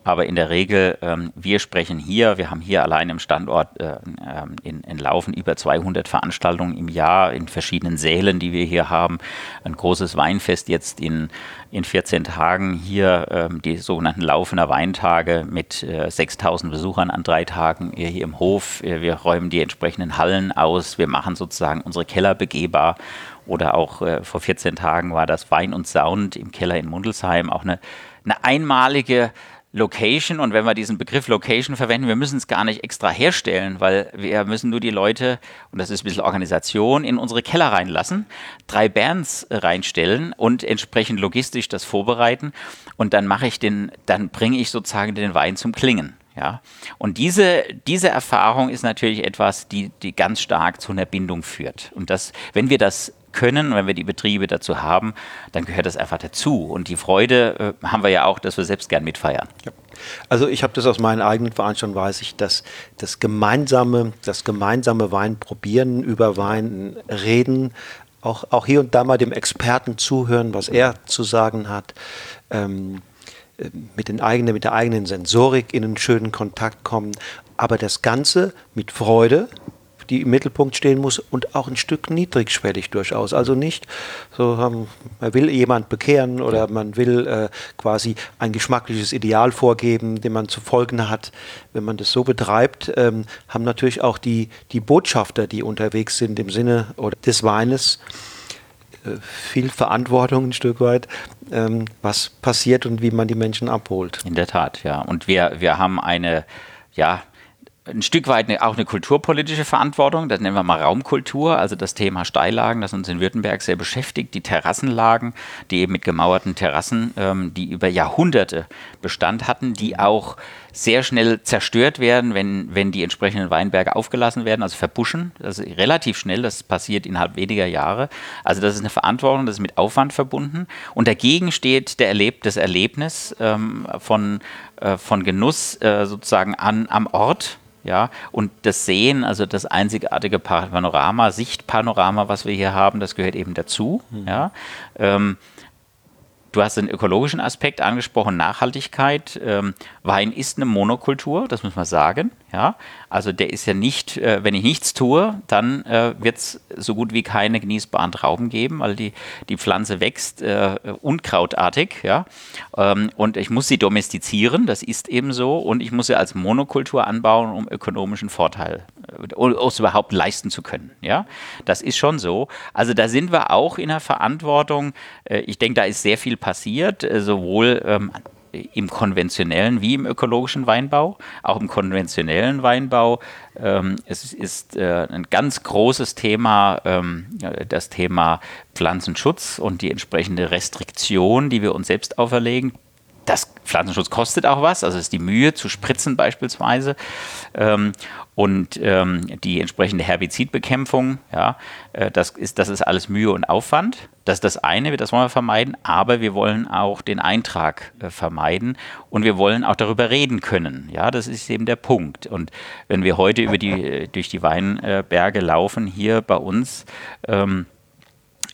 Aber in der Regel, ähm, wir sprechen hier, wir haben hier allein im Standort äh, ähm, in, in Laufen über 200 Veranstaltungen im Jahr in verschiedenen Sälen, die wir hier haben. Ein großes Weinfest jetzt in, in 14 Tagen hier, ähm, die sogenannten Laufener Weintage mit äh, 6000 Besuchern an drei Tagen hier, im Hof. Äh, wir räumen die entsprechenden Hallen aus. Wir machen sozusagen unsere Keller begehbar oder auch äh, vor 14 Tagen war das Wein und Sound im Keller in Mundelsheim auch eine, eine einmalige Location und wenn wir diesen Begriff Location verwenden, wir müssen es gar nicht extra herstellen, weil wir müssen nur die Leute, und das ist ein bisschen Organisation, in unsere Keller reinlassen, drei Bands reinstellen und entsprechend logistisch das vorbereiten und dann mache ich den, dann bringe ich sozusagen den Wein zum Klingen. Ja, und diese, diese Erfahrung ist natürlich etwas, die, die ganz stark zu einer Bindung führt. Und das, wenn wir das können, wenn wir die Betriebe dazu haben, dann gehört das einfach dazu. Und die Freude äh, haben wir ja auch, dass wir selbst gern mitfeiern. Ja. Also ich habe das aus meinen eigenen Veranstaltungen, weiß ich, dass das gemeinsame, das gemeinsame Wein probieren, über Wein reden, auch, auch hier und da mal dem Experten zuhören, was er zu sagen hat. Ähm, äh, mit, den eigenen, mit der eigenen Sensorik in einen schönen Kontakt kommen, aber das Ganze mit Freude, die im Mittelpunkt stehen muss und auch ein Stück niedrigschwellig durchaus. Also nicht so, ähm, man will jemand bekehren oder man will äh, quasi ein geschmackliches Ideal vorgeben, dem man zu folgen hat. Wenn man das so betreibt, ähm, haben natürlich auch die, die Botschafter, die unterwegs sind im Sinne oder des Weines, äh, viel Verantwortung ein Stück weit, ähm, was passiert und wie man die Menschen abholt. In der Tat, ja. Und wir, wir haben eine, ja, ein Stück weit eine, auch eine kulturpolitische Verantwortung. Das nennen wir mal Raumkultur, also das Thema Steillagen, das uns in Württemberg sehr beschäftigt, die Terrassenlagen, die eben mit gemauerten Terrassen, ähm, die über Jahrhunderte Bestand hatten, die auch sehr schnell zerstört werden, wenn, wenn die entsprechenden Weinberge aufgelassen werden, also verbuschen. Das ist relativ schnell, das passiert innerhalb weniger Jahre. Also das ist eine Verantwortung, das ist mit Aufwand verbunden. Und dagegen steht der Erleb das Erlebnis ähm, von, äh, von Genuss äh, sozusagen an, am Ort ja, und das Sehen, also das einzigartige Panorama, Sichtpanorama, was wir hier haben, das gehört eben dazu. Mhm. Ja. Ähm, Du hast den ökologischen Aspekt angesprochen, Nachhaltigkeit. Ähm, Wein ist eine Monokultur, das muss man sagen. Ja? Also der ist ja nicht, äh, wenn ich nichts tue, dann äh, wird es so gut wie keine genießbaren Trauben geben, weil die, die Pflanze wächst äh, unkrautartig. Ja? Ähm, und ich muss sie domestizieren, das ist eben so. Und ich muss sie als Monokultur anbauen, um ökonomischen Vorteil äh, es überhaupt leisten zu können. Ja? Das ist schon so. Also da sind wir auch in der Verantwortung. Äh, ich denke, da ist sehr viel passiert, äh, sowohl ähm, im konventionellen wie im ökologischen Weinbau. Auch im konventionellen Weinbau ähm, es ist äh, ein ganz großes Thema, ähm, das Thema Pflanzenschutz und die entsprechende Restriktion, die wir uns selbst auferlegen. Das Pflanzenschutz kostet auch was, also ist die Mühe zu spritzen beispielsweise. Ähm, und ähm, die entsprechende Herbizidbekämpfung, ja, äh, das, ist, das ist alles Mühe und Aufwand. Das ist das eine, das wollen wir vermeiden, aber wir wollen auch den Eintrag äh, vermeiden und wir wollen auch darüber reden können. Ja, das ist eben der Punkt. Und wenn wir heute über die, äh, durch die Weinberge laufen, hier bei uns, ähm,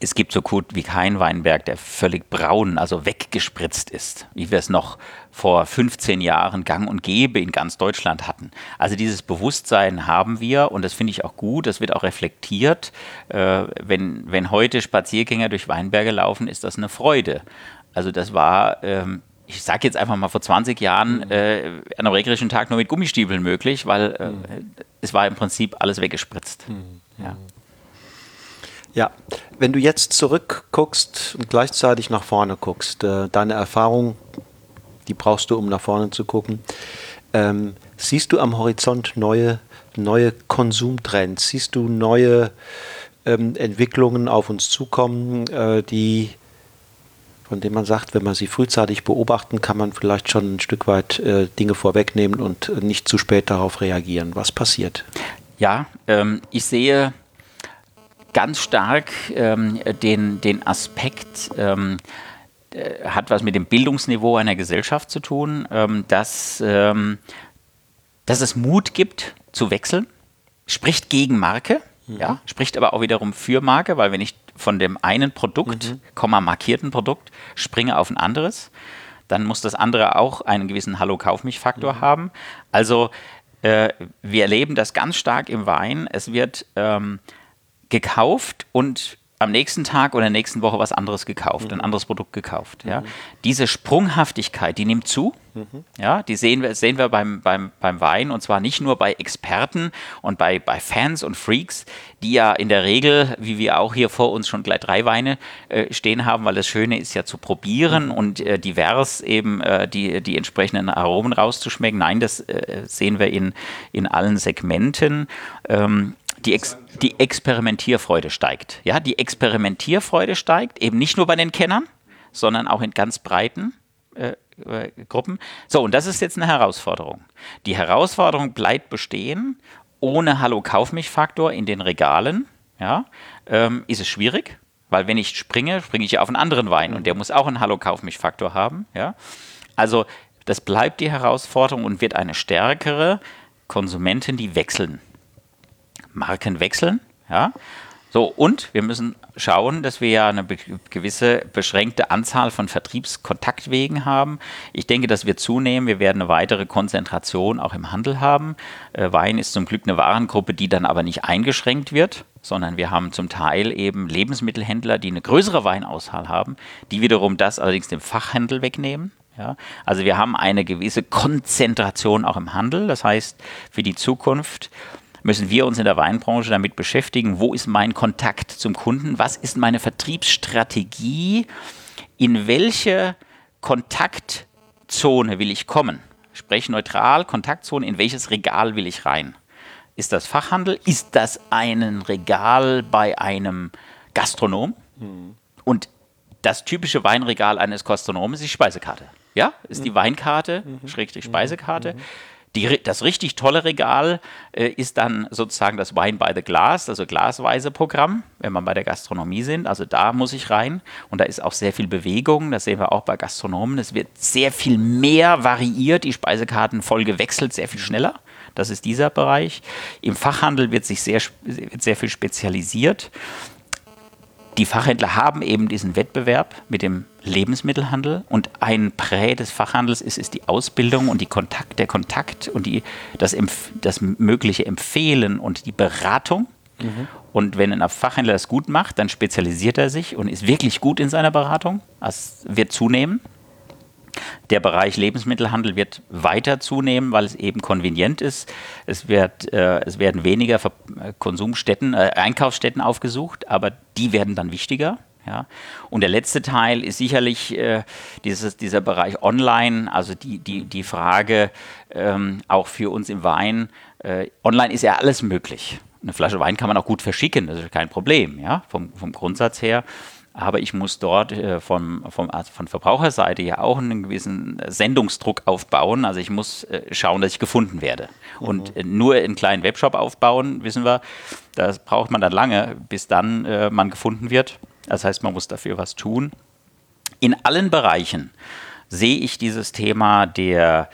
es gibt so gut wie kein Weinberg, der völlig braun, also weggespritzt ist, wie wir es noch vor 15 Jahren gang und gäbe in ganz Deutschland hatten. Also dieses Bewusstsein haben wir und das finde ich auch gut, das wird auch reflektiert. Äh, wenn, wenn heute Spaziergänger durch Weinberge laufen, ist das eine Freude. Also das war ähm, ich sage jetzt einfach mal vor 20 Jahren mhm. äh, an einem regnerischen Tag nur mit Gummistiefeln möglich, weil äh, mhm. es war im Prinzip alles weggespritzt. Mhm. Ja. Ja, wenn du jetzt zurückguckst und gleichzeitig nach vorne guckst, äh, deine Erfahrung, die brauchst du, um nach vorne zu gucken. Ähm, siehst du am Horizont neue, neue Konsumtrends? Siehst du neue ähm, Entwicklungen auf uns zukommen, äh, die von denen man sagt, wenn man sie frühzeitig beobachten, kann man vielleicht schon ein Stück weit äh, Dinge vorwegnehmen und nicht zu spät darauf reagieren. Was passiert? Ja, ähm, ich sehe ganz stark ähm, den, den Aspekt, ähm, äh, hat was mit dem Bildungsniveau einer Gesellschaft zu tun, ähm, dass, ähm, dass es Mut gibt zu wechseln, spricht gegen Marke, mhm. ja, spricht aber auch wiederum für Marke, weil wenn ich von dem einen Produkt, mhm. Komma markierten Produkt, springe auf ein anderes, dann muss das andere auch einen gewissen Hallo-Kauf-mich-Faktor mhm. haben. Also äh, wir erleben das ganz stark im Wein. Es wird ähm, gekauft und am nächsten Tag oder nächsten Woche was anderes gekauft, mhm. ein anderes Produkt gekauft. Ja. Mhm. Diese Sprunghaftigkeit, die nimmt zu. Mhm. Ja, die sehen wir, sehen wir beim, beim, beim Wein und zwar nicht nur bei Experten und bei, bei Fans und Freaks, die ja in der Regel, wie wir auch hier vor uns schon gleich drei Weine äh, stehen haben, weil das Schöne ist ja zu probieren mhm. und äh, divers eben äh, die, die entsprechenden Aromen rauszuschmecken. Nein, das äh, sehen wir in, in allen Segmenten. Ähm, die, Ex die Experimentierfreude steigt. Ja, die Experimentierfreude steigt, eben nicht nur bei den Kennern, sondern auch in ganz breiten äh, äh, Gruppen. So, und das ist jetzt eine Herausforderung. Die Herausforderung bleibt bestehen. Ohne Hallo-Kauf-mich-Faktor in den Regalen ja, ähm, ist es schwierig, weil wenn ich springe, springe ich auf einen anderen Wein und der muss auch einen Hallo-Kauf-mich-Faktor haben. Ja. Also das bleibt die Herausforderung und wird eine stärkere Konsumentin, die wechseln Marken wechseln. Ja? So, und wir müssen schauen, dass wir ja eine gewisse beschränkte Anzahl von Vertriebskontaktwegen haben. Ich denke, das wird zunehmen. Wir werden eine weitere Konzentration auch im Handel haben. Äh, Wein ist zum Glück eine Warengruppe, die dann aber nicht eingeschränkt wird, sondern wir haben zum Teil eben Lebensmittelhändler, die eine größere Weinauswahl haben, die wiederum das allerdings dem Fachhandel wegnehmen. Ja, also wir haben eine gewisse Konzentration auch im Handel. Das heißt, für die Zukunft müssen wir uns in der Weinbranche damit beschäftigen, wo ist mein Kontakt zum Kunden, was ist meine Vertriebsstrategie, in welche Kontaktzone will ich kommen. sprech neutral, Kontaktzone, in welches Regal will ich rein? Ist das Fachhandel? Ist das ein Regal bei einem Gastronom? Mhm. Und das typische Weinregal eines Gastronomen ist die Speisekarte. Ja, ist die mhm. Weinkarte, mhm. Schrägstrich Speisekarte. Mhm. Die, das richtig tolle Regal äh, ist dann sozusagen das Wine by the Glass, also glasweise Programm, wenn wir bei der Gastronomie sind. Also da muss ich rein und da ist auch sehr viel Bewegung. Das sehen wir auch bei Gastronomen. Es wird sehr viel mehr variiert, die Speisekarten voll gewechselt, sehr viel schneller. Das ist dieser Bereich. Im Fachhandel wird sich sehr, wird sehr viel spezialisiert die Fachhändler haben eben diesen Wettbewerb mit dem Lebensmittelhandel und ein Prä des Fachhandels ist, ist die Ausbildung und die Kontakt, der Kontakt und die, das, das mögliche Empfehlen und die Beratung. Mhm. Und wenn ein Fachhändler das gut macht, dann spezialisiert er sich und ist wirklich gut in seiner Beratung. Das wird zunehmen. Der Bereich Lebensmittelhandel wird weiter zunehmen, weil es eben konvenient ist. Es, wird, äh, es werden weniger Ver Konsumstätten, äh, Einkaufsstätten aufgesucht, aber die werden dann wichtiger. Ja. Und der letzte Teil ist sicherlich äh, dieses, dieser Bereich Online, also die, die, die Frage ähm, auch für uns im Wein. Äh, online ist ja alles möglich. Eine Flasche Wein kann man auch gut verschicken, das ist kein Problem, ja, vom, vom Grundsatz her aber ich muss dort äh, vom, vom, von Verbraucherseite ja auch einen gewissen Sendungsdruck aufbauen. Also ich muss äh, schauen, dass ich gefunden werde. Mhm. Und äh, nur einen kleinen Webshop aufbauen, wissen wir, das braucht man dann lange, bis dann äh, man gefunden wird. Das heißt, man muss dafür was tun. In allen Bereichen sehe ich dieses Thema der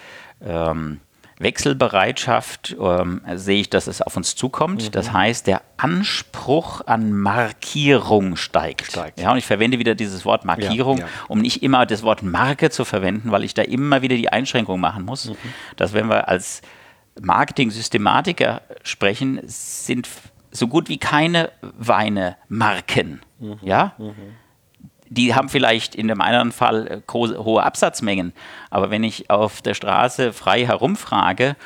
ähm, Wechselbereitschaft ähm, sehe ich, dass es auf uns zukommt. Mhm. Das heißt, der Anspruch an Markierung steigt. steigt. Ja, und ich verwende wieder dieses Wort Markierung, ja, ja. um nicht immer das Wort Marke zu verwenden, weil ich da immer wieder die Einschränkung machen muss, mhm. dass wenn wir als Marketing-Systematiker sprechen, sind so gut wie keine Weine Marken. Mhm. Ja? Die haben vielleicht in dem einen Fall äh, hohe Absatzmengen, aber wenn ich auf der Straße frei herumfrage,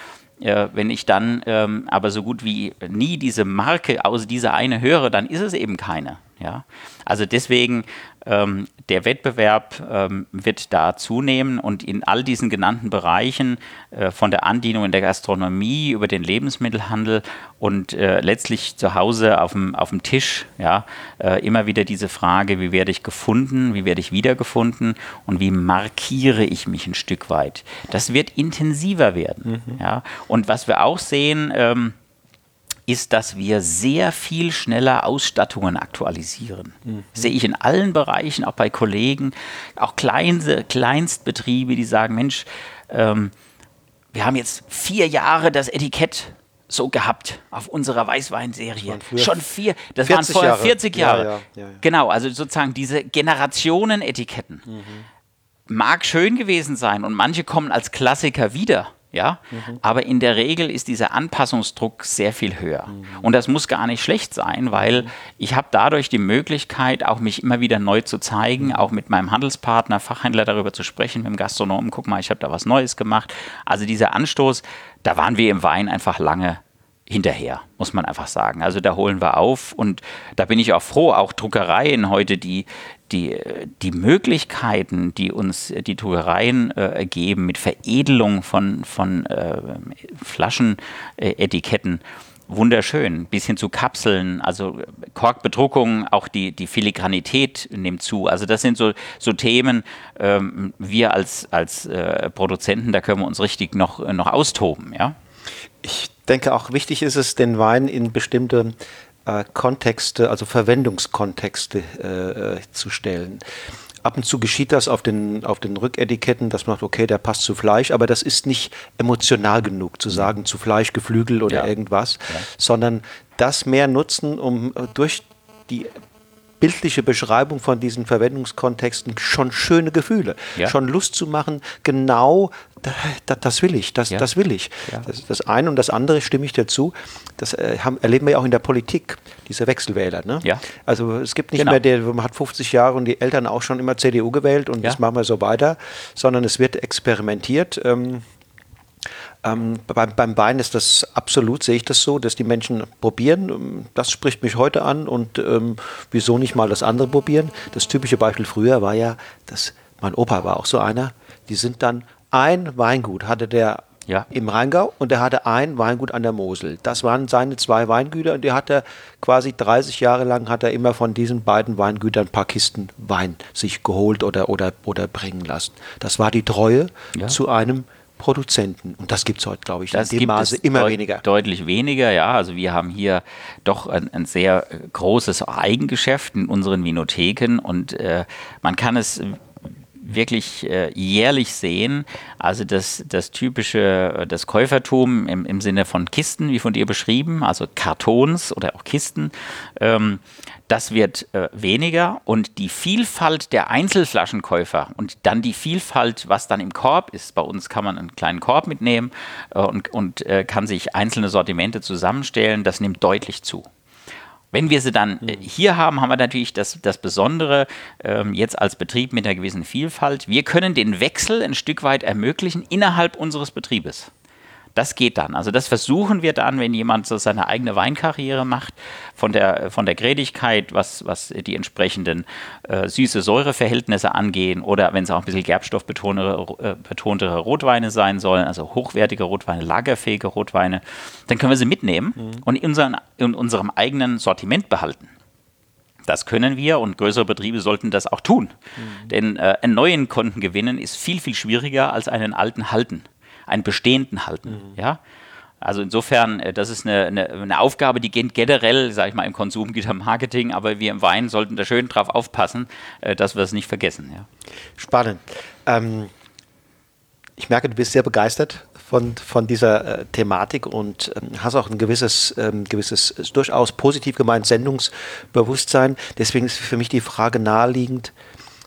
äh, wenn ich dann ähm, aber so gut wie nie diese Marke aus dieser eine höre, dann ist es eben keine. Ja? Also deswegen ähm, der Wettbewerb ähm, wird da zunehmen und in all diesen genannten Bereichen äh, von der Andienung in der Gastronomie über den Lebensmittelhandel und äh, letztlich zu Hause auf dem, auf dem Tisch ja, äh, immer wieder diese Frage, wie werde ich gefunden, wie werde ich wiedergefunden und wie markiere ich mich ein Stück weit. Das wird intensiver werden. Mhm. Ja? Und was wir auch sehen, ähm, ist, dass wir sehr viel schneller Ausstattungen aktualisieren. Mhm. Sehe ich in allen Bereichen, auch bei Kollegen, auch kleinste, Kleinstbetriebe, die sagen, Mensch, ähm, wir haben jetzt vier Jahre das Etikett so gehabt auf unserer Weißweinserie. Schon vier, das waren vorher Jahre. 40 Jahre. Ja, ja, ja, genau, also sozusagen diese Generationenetiketten. Mhm. Mag schön gewesen sein und manche kommen als Klassiker wieder ja, mhm. aber in der Regel ist dieser Anpassungsdruck sehr viel höher. Mhm. Und das muss gar nicht schlecht sein, weil mhm. ich habe dadurch die Möglichkeit, auch mich immer wieder neu zu zeigen, mhm. auch mit meinem Handelspartner, Fachhändler darüber zu sprechen, mit dem Gastronomen, guck mal, ich habe da was Neues gemacht. Also dieser Anstoß, da waren wir im Wein einfach lange hinterher, muss man einfach sagen. Also da holen wir auf und da bin ich auch froh, auch Druckereien heute, die, die, die Möglichkeiten, die uns die Druckereien äh, geben mit Veredelung von, von äh, Flaschenetiketten, wunderschön, bis hin zu Kapseln, also Korkbedruckung, auch die, die Filigranität nimmt zu. Also das sind so, so Themen, ähm, wir als, als äh, Produzenten, da können wir uns richtig noch, noch austoben. Ja? Ich denke auch wichtig ist es, den Wein in bestimmte äh, Kontexte, also Verwendungskontexte äh, zu stellen. Ab und zu geschieht das auf den, auf den Rücketiketten, dass man sagt, okay, der passt zu Fleisch, aber das ist nicht emotional genug zu sagen, zu Fleisch, Geflügel oder ja. irgendwas, ja. sondern das mehr nutzen, um äh, durch die bildliche Beschreibung von diesen Verwendungskontexten schon schöne Gefühle, ja. schon Lust zu machen, genau das, das will ich, das, ja. das will ich. Ja. Das, das eine und das andere stimme ich dazu. Das äh, haben, erleben wir ja auch in der Politik, diese Wechselwähler. Ne? Ja. Also es gibt nicht genau. mehr, der, man hat 50 Jahre und die Eltern auch schon immer CDU gewählt und das machen wir so weiter, sondern es wird experimentiert. Ähm, ähm, beim, beim Wein ist das absolut, sehe ich das so, dass die Menschen probieren. Ähm, das spricht mich heute an und ähm, wieso nicht mal das andere probieren? Das typische Beispiel früher war ja, dass mein Opa war auch so einer, die sind dann ein Weingut, hatte der Ja. im Rheingau und er hatte ein Weingut an der Mosel. Das waren seine zwei Weingüter und der hat er quasi 30 Jahre lang hat er immer von diesen beiden Weingütern ein paar Kisten Wein sich geholt oder, oder, oder bringen lassen. Das war die Treue Ja. zu einem Produzenten. Und das gibt es heute, glaube ich, Das in dem Maße immer deut- weniger. Deutlich weniger, ja. Also wir haben hier doch ein, ein sehr äh, großes Eigengeschäft in unseren Vinotheken und äh, man kann es wirklich äh, jährlich sehen. Also das, das typische, äh, das Käufertum im, im Sinne von Kisten, wie von dir beschrieben, also Kartons oder auch Kisten, ähm, das wird äh, weniger und die Vielfalt der Einzelflaschenkäufer und dann die Vielfalt, was dann im Korb ist. Bei uns kann man einen kleinen Korb mitnehmen äh, und, und äh, kann sich einzelne Sortimente zusammenstellen. Das nimmt deutlich zu. Wenn wir sie dann äh, hier haben, haben wir natürlich das, das Besondere ähm, jetzt als Betrieb mit einer gewissen Vielfalt. Wir können den Wechsel ein Stück weit ermöglichen innerhalb unseres Betriebes. Das geht dann. Also das versuchen wir dann, wenn jemand so seine eigene Weinkarriere macht, von der, von der Grädigkeit, was, was die entsprechenden äh, süße-Säure-Verhältnisse angehen oder wenn es auch ein bisschen gerbstoffbetontere äh, Rotweine sein sollen, also hochwertige Rotweine, lagerfähige Rotweine, dann können wir sie mitnehmen und in, unseren, in unserem eigenen Sortiment behalten. Das können wir und größere Betriebe sollten das auch tun. Denn äh, einen neuen Kunden gewinnen ist viel, viel schwieriger als einen alten halten, einen bestehenden halten. Ja? Also insofern, äh, das ist eine, eine, eine Aufgabe, die geht generell, sage ich mal, im Konsumgütermarketing, aber wir im Wein sollten da schön drauf aufpassen, äh, dass wir es nicht vergessen. Ja. Spannend. Ähm, ich merke, du bist sehr begeistert von, von dieser äh, Thematik und ähm, hast auch ein gewisses, ähm, gewisses äh, durchaus positiv gemeint Sendungsbewusstsein. Deswegen ist für mich die Frage naheliegend,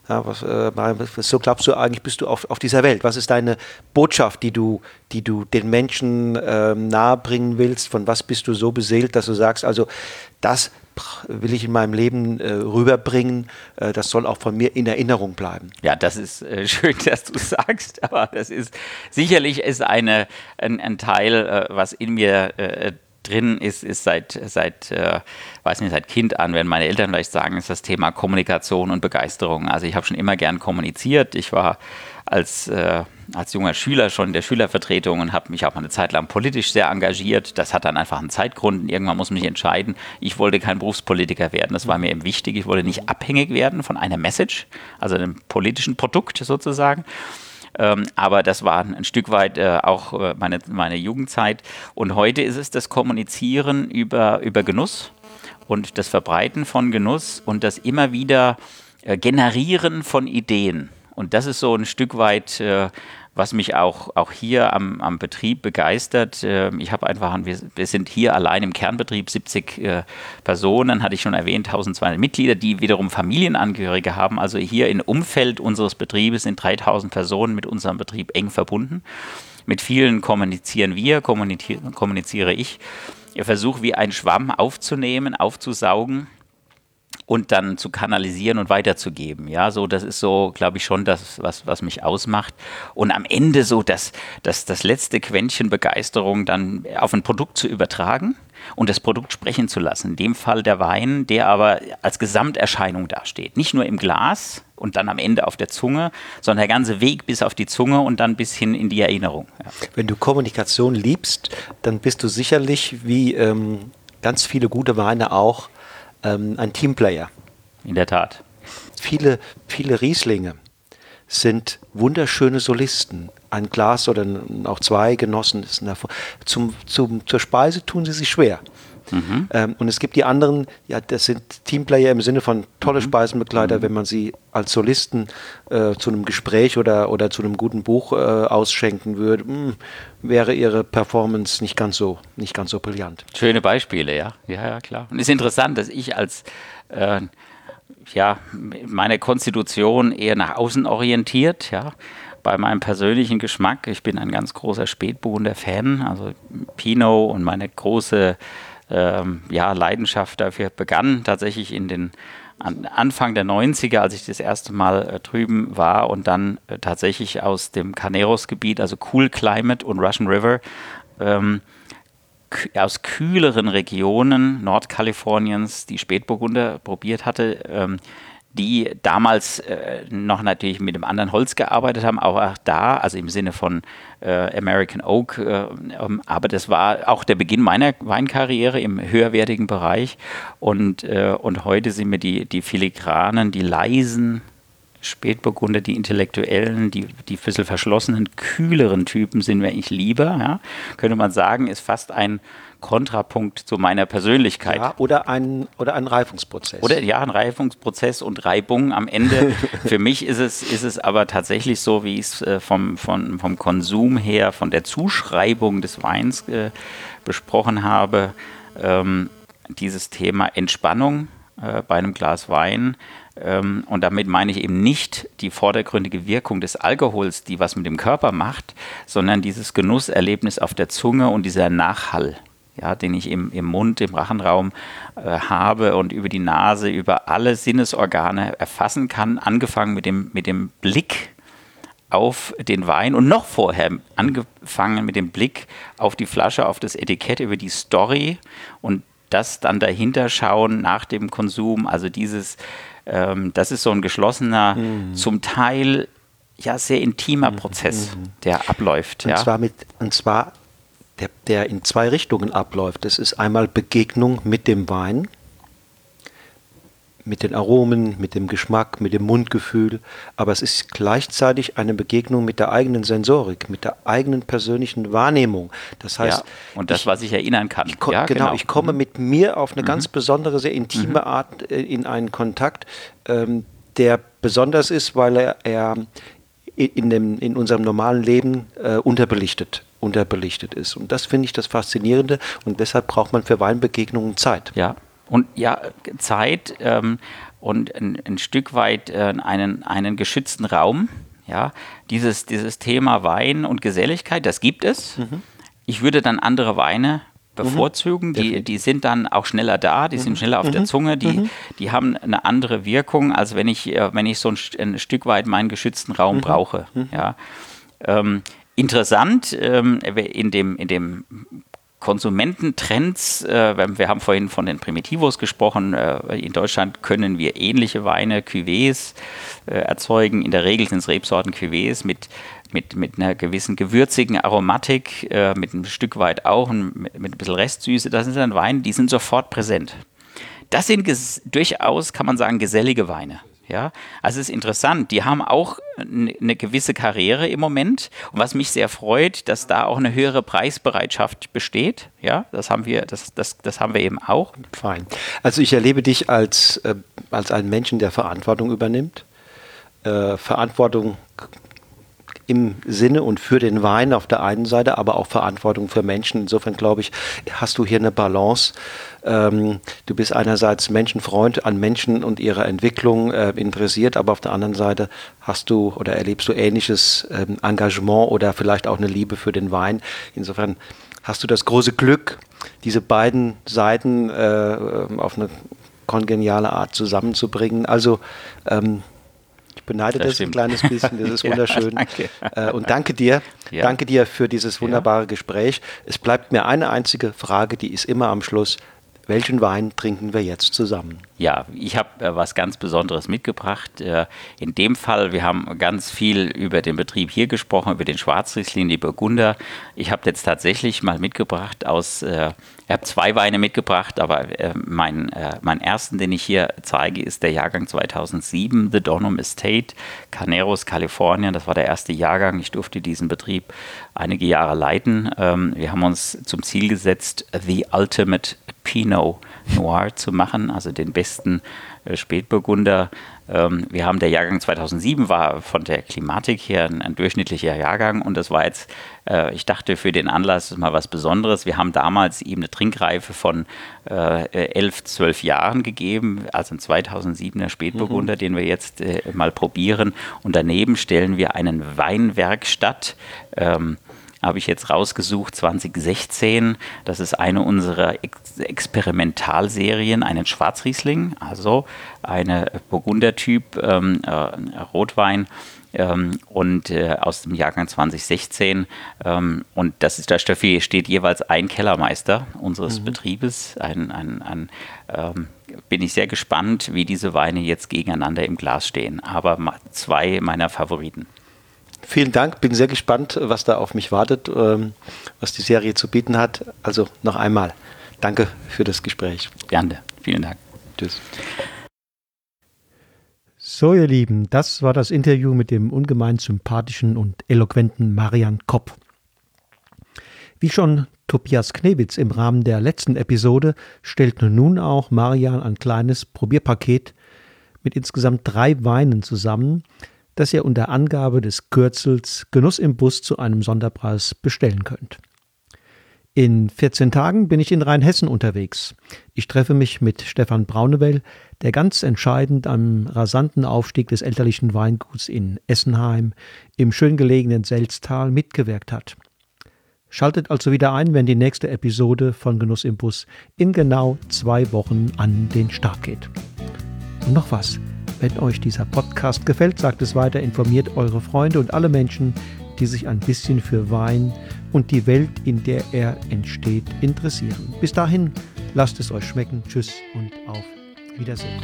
ja, was, äh, so glaubst du eigentlich, bist du auf, auf dieser Welt? Was ist deine Botschaft, die du, die du den Menschen ähm, nahebringen willst? Von was bist du so beseelt, dass du sagst, also das will ich in meinem Leben äh, rüberbringen, äh, das soll auch von mir in Erinnerung bleiben. Ja, das ist äh, schön, dass du sagst, aber das ist sicherlich ist eine, ein, ein Teil, äh, was in mir äh, drin ist, ist seit, seit äh, weiß nicht, seit Kind an, werden meine Eltern vielleicht sagen, ist das Thema Kommunikation und Begeisterung. Also ich habe schon immer gern kommuniziert. Ich war als, äh, als junger Schüler schon in der Schülervertretung und habe mich auch mal eine Zeit lang politisch sehr engagiert. Das hat dann einfach einen Zeitgrund. Irgendwann muss man sich entscheiden. Ich wollte kein Berufspolitiker werden. Das war mir eben wichtig. Ich wollte nicht abhängig werden von einer Message, also einem politischen Produkt sozusagen. Ähm, aber das war ein Stück weit äh, auch äh, meine, meine Jugendzeit. Und heute ist es das Kommunizieren über, über Genuss und das Verbreiten von Genuss und das immer wieder äh, Generieren von Ideen. Und das ist so ein Stück weit, äh, was mich auch, auch hier am, am Betrieb begeistert. Äh, ich habe einfach, ein- wir, wir sind hier allein im Kernbetrieb 70 äh, Personen, hatte ich schon erwähnt, 1200 Mitglieder, die wiederum Familienangehörige haben. Also hier im Umfeld unseres Betriebes sind 3000 Personen mit unserem Betrieb eng verbunden. Mit vielen kommunizieren wir, kommuniziere ich. Ich versuche wie ein Schwamm aufzunehmen, aufzusaugen und dann zu kanalisieren und weiterzugeben. Ja, so das ist so, glaube ich, schon das, was, was mich ausmacht. Und am Ende so das, das, das letzte Quäntchen Begeisterung dann auf ein Produkt zu übertragen und das Produkt sprechen zu lassen. In dem Fall der Wein, der aber als Gesamterscheinung dasteht. Nicht nur im Glas und dann am Ende auf der Zunge, sondern der ganze Weg bis auf die Zunge und dann bis hin in die Erinnerung. Ja. Wenn du Kommunikation liebst, dann bist du sicherlich, wie ähm, ganz viele gute Weine auch, ähm, ein Teamplayer. In der Tat. Viele, viele Rieslinge sind wunderschöne Solisten. Ein Glas oder auch zwei Genossen ist ein Erfolg. Zum, zum, zur Speise tun sie sich schwer. Ähm, und es gibt die anderen, ja, das sind Teamplayer im Sinne von tolle Speisenbegleiter, wenn man sie als Solisten äh, zu einem Gespräch oder, oder zu einem guten Buch äh, ausschenken würde, mh, wäre ihre Performance nicht ganz so, nicht ganz so brillant. Schöne Beispiele, ja. Ja, ja, klar. Und es ist interessant, dass ich als äh, ja, meine Konstitution eher nach außen orientiert, ja. Bei meinem persönlichen Geschmack, ich bin ein ganz großer Spätburgunder-Fan, also Pinot und meine große ähm, ja, Leidenschaft dafür begann tatsächlich in den an Anfang der 90er, als ich das erste Mal äh, drüben war und dann äh, tatsächlich aus dem Caneros-Gebiet, also Cool Climate und Russian River, ähm, aus kühleren Regionen Nordkaliforniens die Spätburgunder probiert hatte, ähm, die damals äh, noch natürlich mit dem anderen Holz gearbeitet haben, auch da, also im Sinne von äh, American Oak. Äh, ähm, aber das war auch der Beginn meiner Weinkarriere im höherwertigen Bereich. Und, äh, und heute sind mir die, die filigranen, die leisen Spätburgunder, die intellektuellen, die, die ein verschlossenen, kühleren Typen sind mir eigentlich lieber. Ja? Könnte man sagen, ist fast ein Kontrapunkt zu meiner Persönlichkeit. Ja, oder ein, oder ein Reifungsprozess. Oder ja, ein Reifungsprozess und Reibung am Ende. Für mich ist es, ist es aber tatsächlich so, wie ich es äh, vom, vom, vom Konsum her, von der Zuschreibung des Weins äh, besprochen habe. Ähm, dieses Thema Entspannung äh, bei einem Glas Wein. Ähm, und damit meine ich eben nicht die vordergründige Wirkung des Alkohols, die was mit dem Körper macht, sondern dieses Genusserlebnis auf der Zunge und dieser Nachhall ja, den ich im, im Mund, im Rachenraum äh, habe und über die Nase, über alle Sinnesorgane erfassen kann, angefangen mit dem, mit dem Blick auf den Wein und noch vorher angefangen mit dem Blick auf die Flasche, auf das Etikett, über die Story und das dann dahinter schauen nach dem Konsum. Also dieses, ähm, das ist so ein geschlossener, mhm. zum Teil ja sehr intimer mhm. Prozess, mhm. der abläuft. Und ja. zwar mit, und zwar der, der in zwei Richtungen abläuft. Das ist einmal Begegnung mit dem Wein, mit den Aromen, mit dem Geschmack, mit dem Mundgefühl, aber es ist gleichzeitig eine Begegnung mit der eigenen Sensorik, mit der eigenen persönlichen Wahrnehmung. Das heißt, ja, und das, ich, was ich erinnern kann. Ich ja, genau, genau, ich komme mhm. mit mir auf eine mhm. ganz besondere, sehr intime mhm. Art äh, in einen Kontakt, ähm, der besonders ist, weil er, er in, dem, in unserem normalen Leben äh, unterbelichtet unterbelichtet ist. Und das finde ich das Faszinierende und deshalb braucht man für Weinbegegnungen Zeit. Ja, und ja, Zeit ähm, und ein, ein, Stück weit äh, einen, einen geschützten Raum. Ja, dieses, dieses Thema Wein und Geselligkeit, das gibt es. Mhm. Ich würde dann andere Weine bevorzugen. Mhm. Die, die sind dann auch schneller da, die mhm. sind schneller auf mhm. der Zunge, die, mhm. die haben eine andere Wirkung, als wenn ich, äh, wenn ich so ein, ein Stück weit meinen geschützten Raum mhm. brauche. Mhm. Ja. Ähm, interessant ähm, in dem, in dem Konsumententrends, äh, wir haben vorhin von den Primitivos gesprochen, äh, in Deutschland können wir ähnliche Weine, Cuvées, äh, erzeugen. In der Regel sind es Rebsorten Cuvées mit, mit, mit einer gewissen gewürzigen Aromatik, mit ein Stück weit auch, mit, mit ein bisschen Restsüße. Das sind dann Weine, die sind sofort präsent. Das sind durchaus, kann man sagen, gesellige Weine. Ja, also es ist interessant. Die haben auch eine gewisse Karriere im Moment. Und was mich sehr freut, dass da auch eine höhere Preisbereitschaft besteht. Ja, das haben wir, das, das, das haben wir eben auch. Fein. Also ich erlebe dich als, äh, als einen Menschen, der Verantwortung übernimmt. Äh, Verantwortung im Sinne und für den Wein auf der einen Seite, aber auch Verantwortung für Menschen. Insofern glaube ich, hast du hier eine Balance. Ähm, du bist einerseits Menschenfreund an Menschen und ihrer Entwicklung äh, interessiert, aber auf der anderen Seite hast du oder erlebst du ähnliches ähm, Engagement oder vielleicht auch eine Liebe für den Wein. Insofern hast du das große Glück, diese beiden Seiten äh, auf eine kongeniale Art zusammenzubringen. Also ähm, beneide das, das ein kleines bisschen, das ist wunderschön. ja, danke. Äh, und danke dir, ja. danke dir für dieses wunderbare. Gespräch. Es bleibt mir eine einzige Frage, die ist immer am Schluss. Welchen Wein trinken wir jetzt zusammen? Ja, ich habe äh, was ganz Besonderes mitgebracht. Äh, in dem Fall, wir haben ganz viel über den Betrieb hier gesprochen, über den Schwarzriesling, die Burgunder. Ich habe jetzt tatsächlich mal mitgebracht aus, äh, ich habe zwei Weine mitgebracht, aber äh, mein, äh, mein ersten, den ich hier zeige, ist der Jahrgang 2007, The Donham Estate, Carneros, Kalifornien. Das war der erste Jahrgang. Ich durfte diesen Betrieb einige Jahre leiten. Ähm, wir haben uns zum Ziel gesetzt, The Ultimate Pinot Noir zu machen, also den besten äh, Spätburgunder. Ähm, wir haben der Jahrgang 2007 war von der Klimatik her ein, ein durchschnittlicher Jahrgang und das war jetzt, äh, ich dachte für den Anlass mal was Besonderes. Wir haben damals ihm eine Trinkreife von äh, 11, 12 Jahren gegeben, also ein 2007er Spätburgunder, mhm. den wir jetzt äh, mal probieren und daneben stellen wir einen Weinwerkstatt. Ähm, habe ich jetzt rausgesucht, 2016. Das ist eine unserer Ex Experimentalserien, einen Schwarzriesling, also eine Burgundertyp ähm, äh, Rotwein ähm, und äh, aus dem Jahrgang 2016. Ähm, und das ist, da steht jeweils ein Kellermeister unseres mhm. Betriebes. Ein, ein, ein ähm, bin ich sehr gespannt, wie diese Weine jetzt gegeneinander im Glas stehen. Aber zwei meiner Favoriten. Vielen Dank, bin sehr gespannt, was da auf mich wartet, ähm, was die Serie zu bieten hat. Also noch einmal, danke für das Gespräch. Gerne, vielen Dank. Tschüss. So, ihr Lieben, das war das Interview mit dem ungemein sympathischen und eloquenten Marian Kopp. Wie schon Tobias Knebitz im Rahmen der letzten Episode stellt nun auch Marian ein kleines Probierpaket mit insgesamt drei Weinen zusammen, das ihr unter Angabe des Kürzels Genuss im Bus zu einem Sonderpreis bestellen könnt. In 14 Tagen bin ich in Rheinhessen unterwegs. Ich treffe mich mit Stefan Braunewell, der ganz entscheidend am rasanten Aufstieg des elterlichen Weinguts in Essenheim im schön gelegenen Selztal mitgewirkt hat. Schaltet also wieder ein, wenn die nächste Episode von Genuss im Bus in genau zwei Wochen an den Start geht. Und noch was. Wenn euch dieser Podcast gefällt, sagt es weiter, informiert eure Freunde und alle Menschen, die sich ein bisschen für Wein und die Welt, in der er entsteht, interessieren. Bis dahin, lasst es euch schmecken. Tschüss und auf Wiedersehen.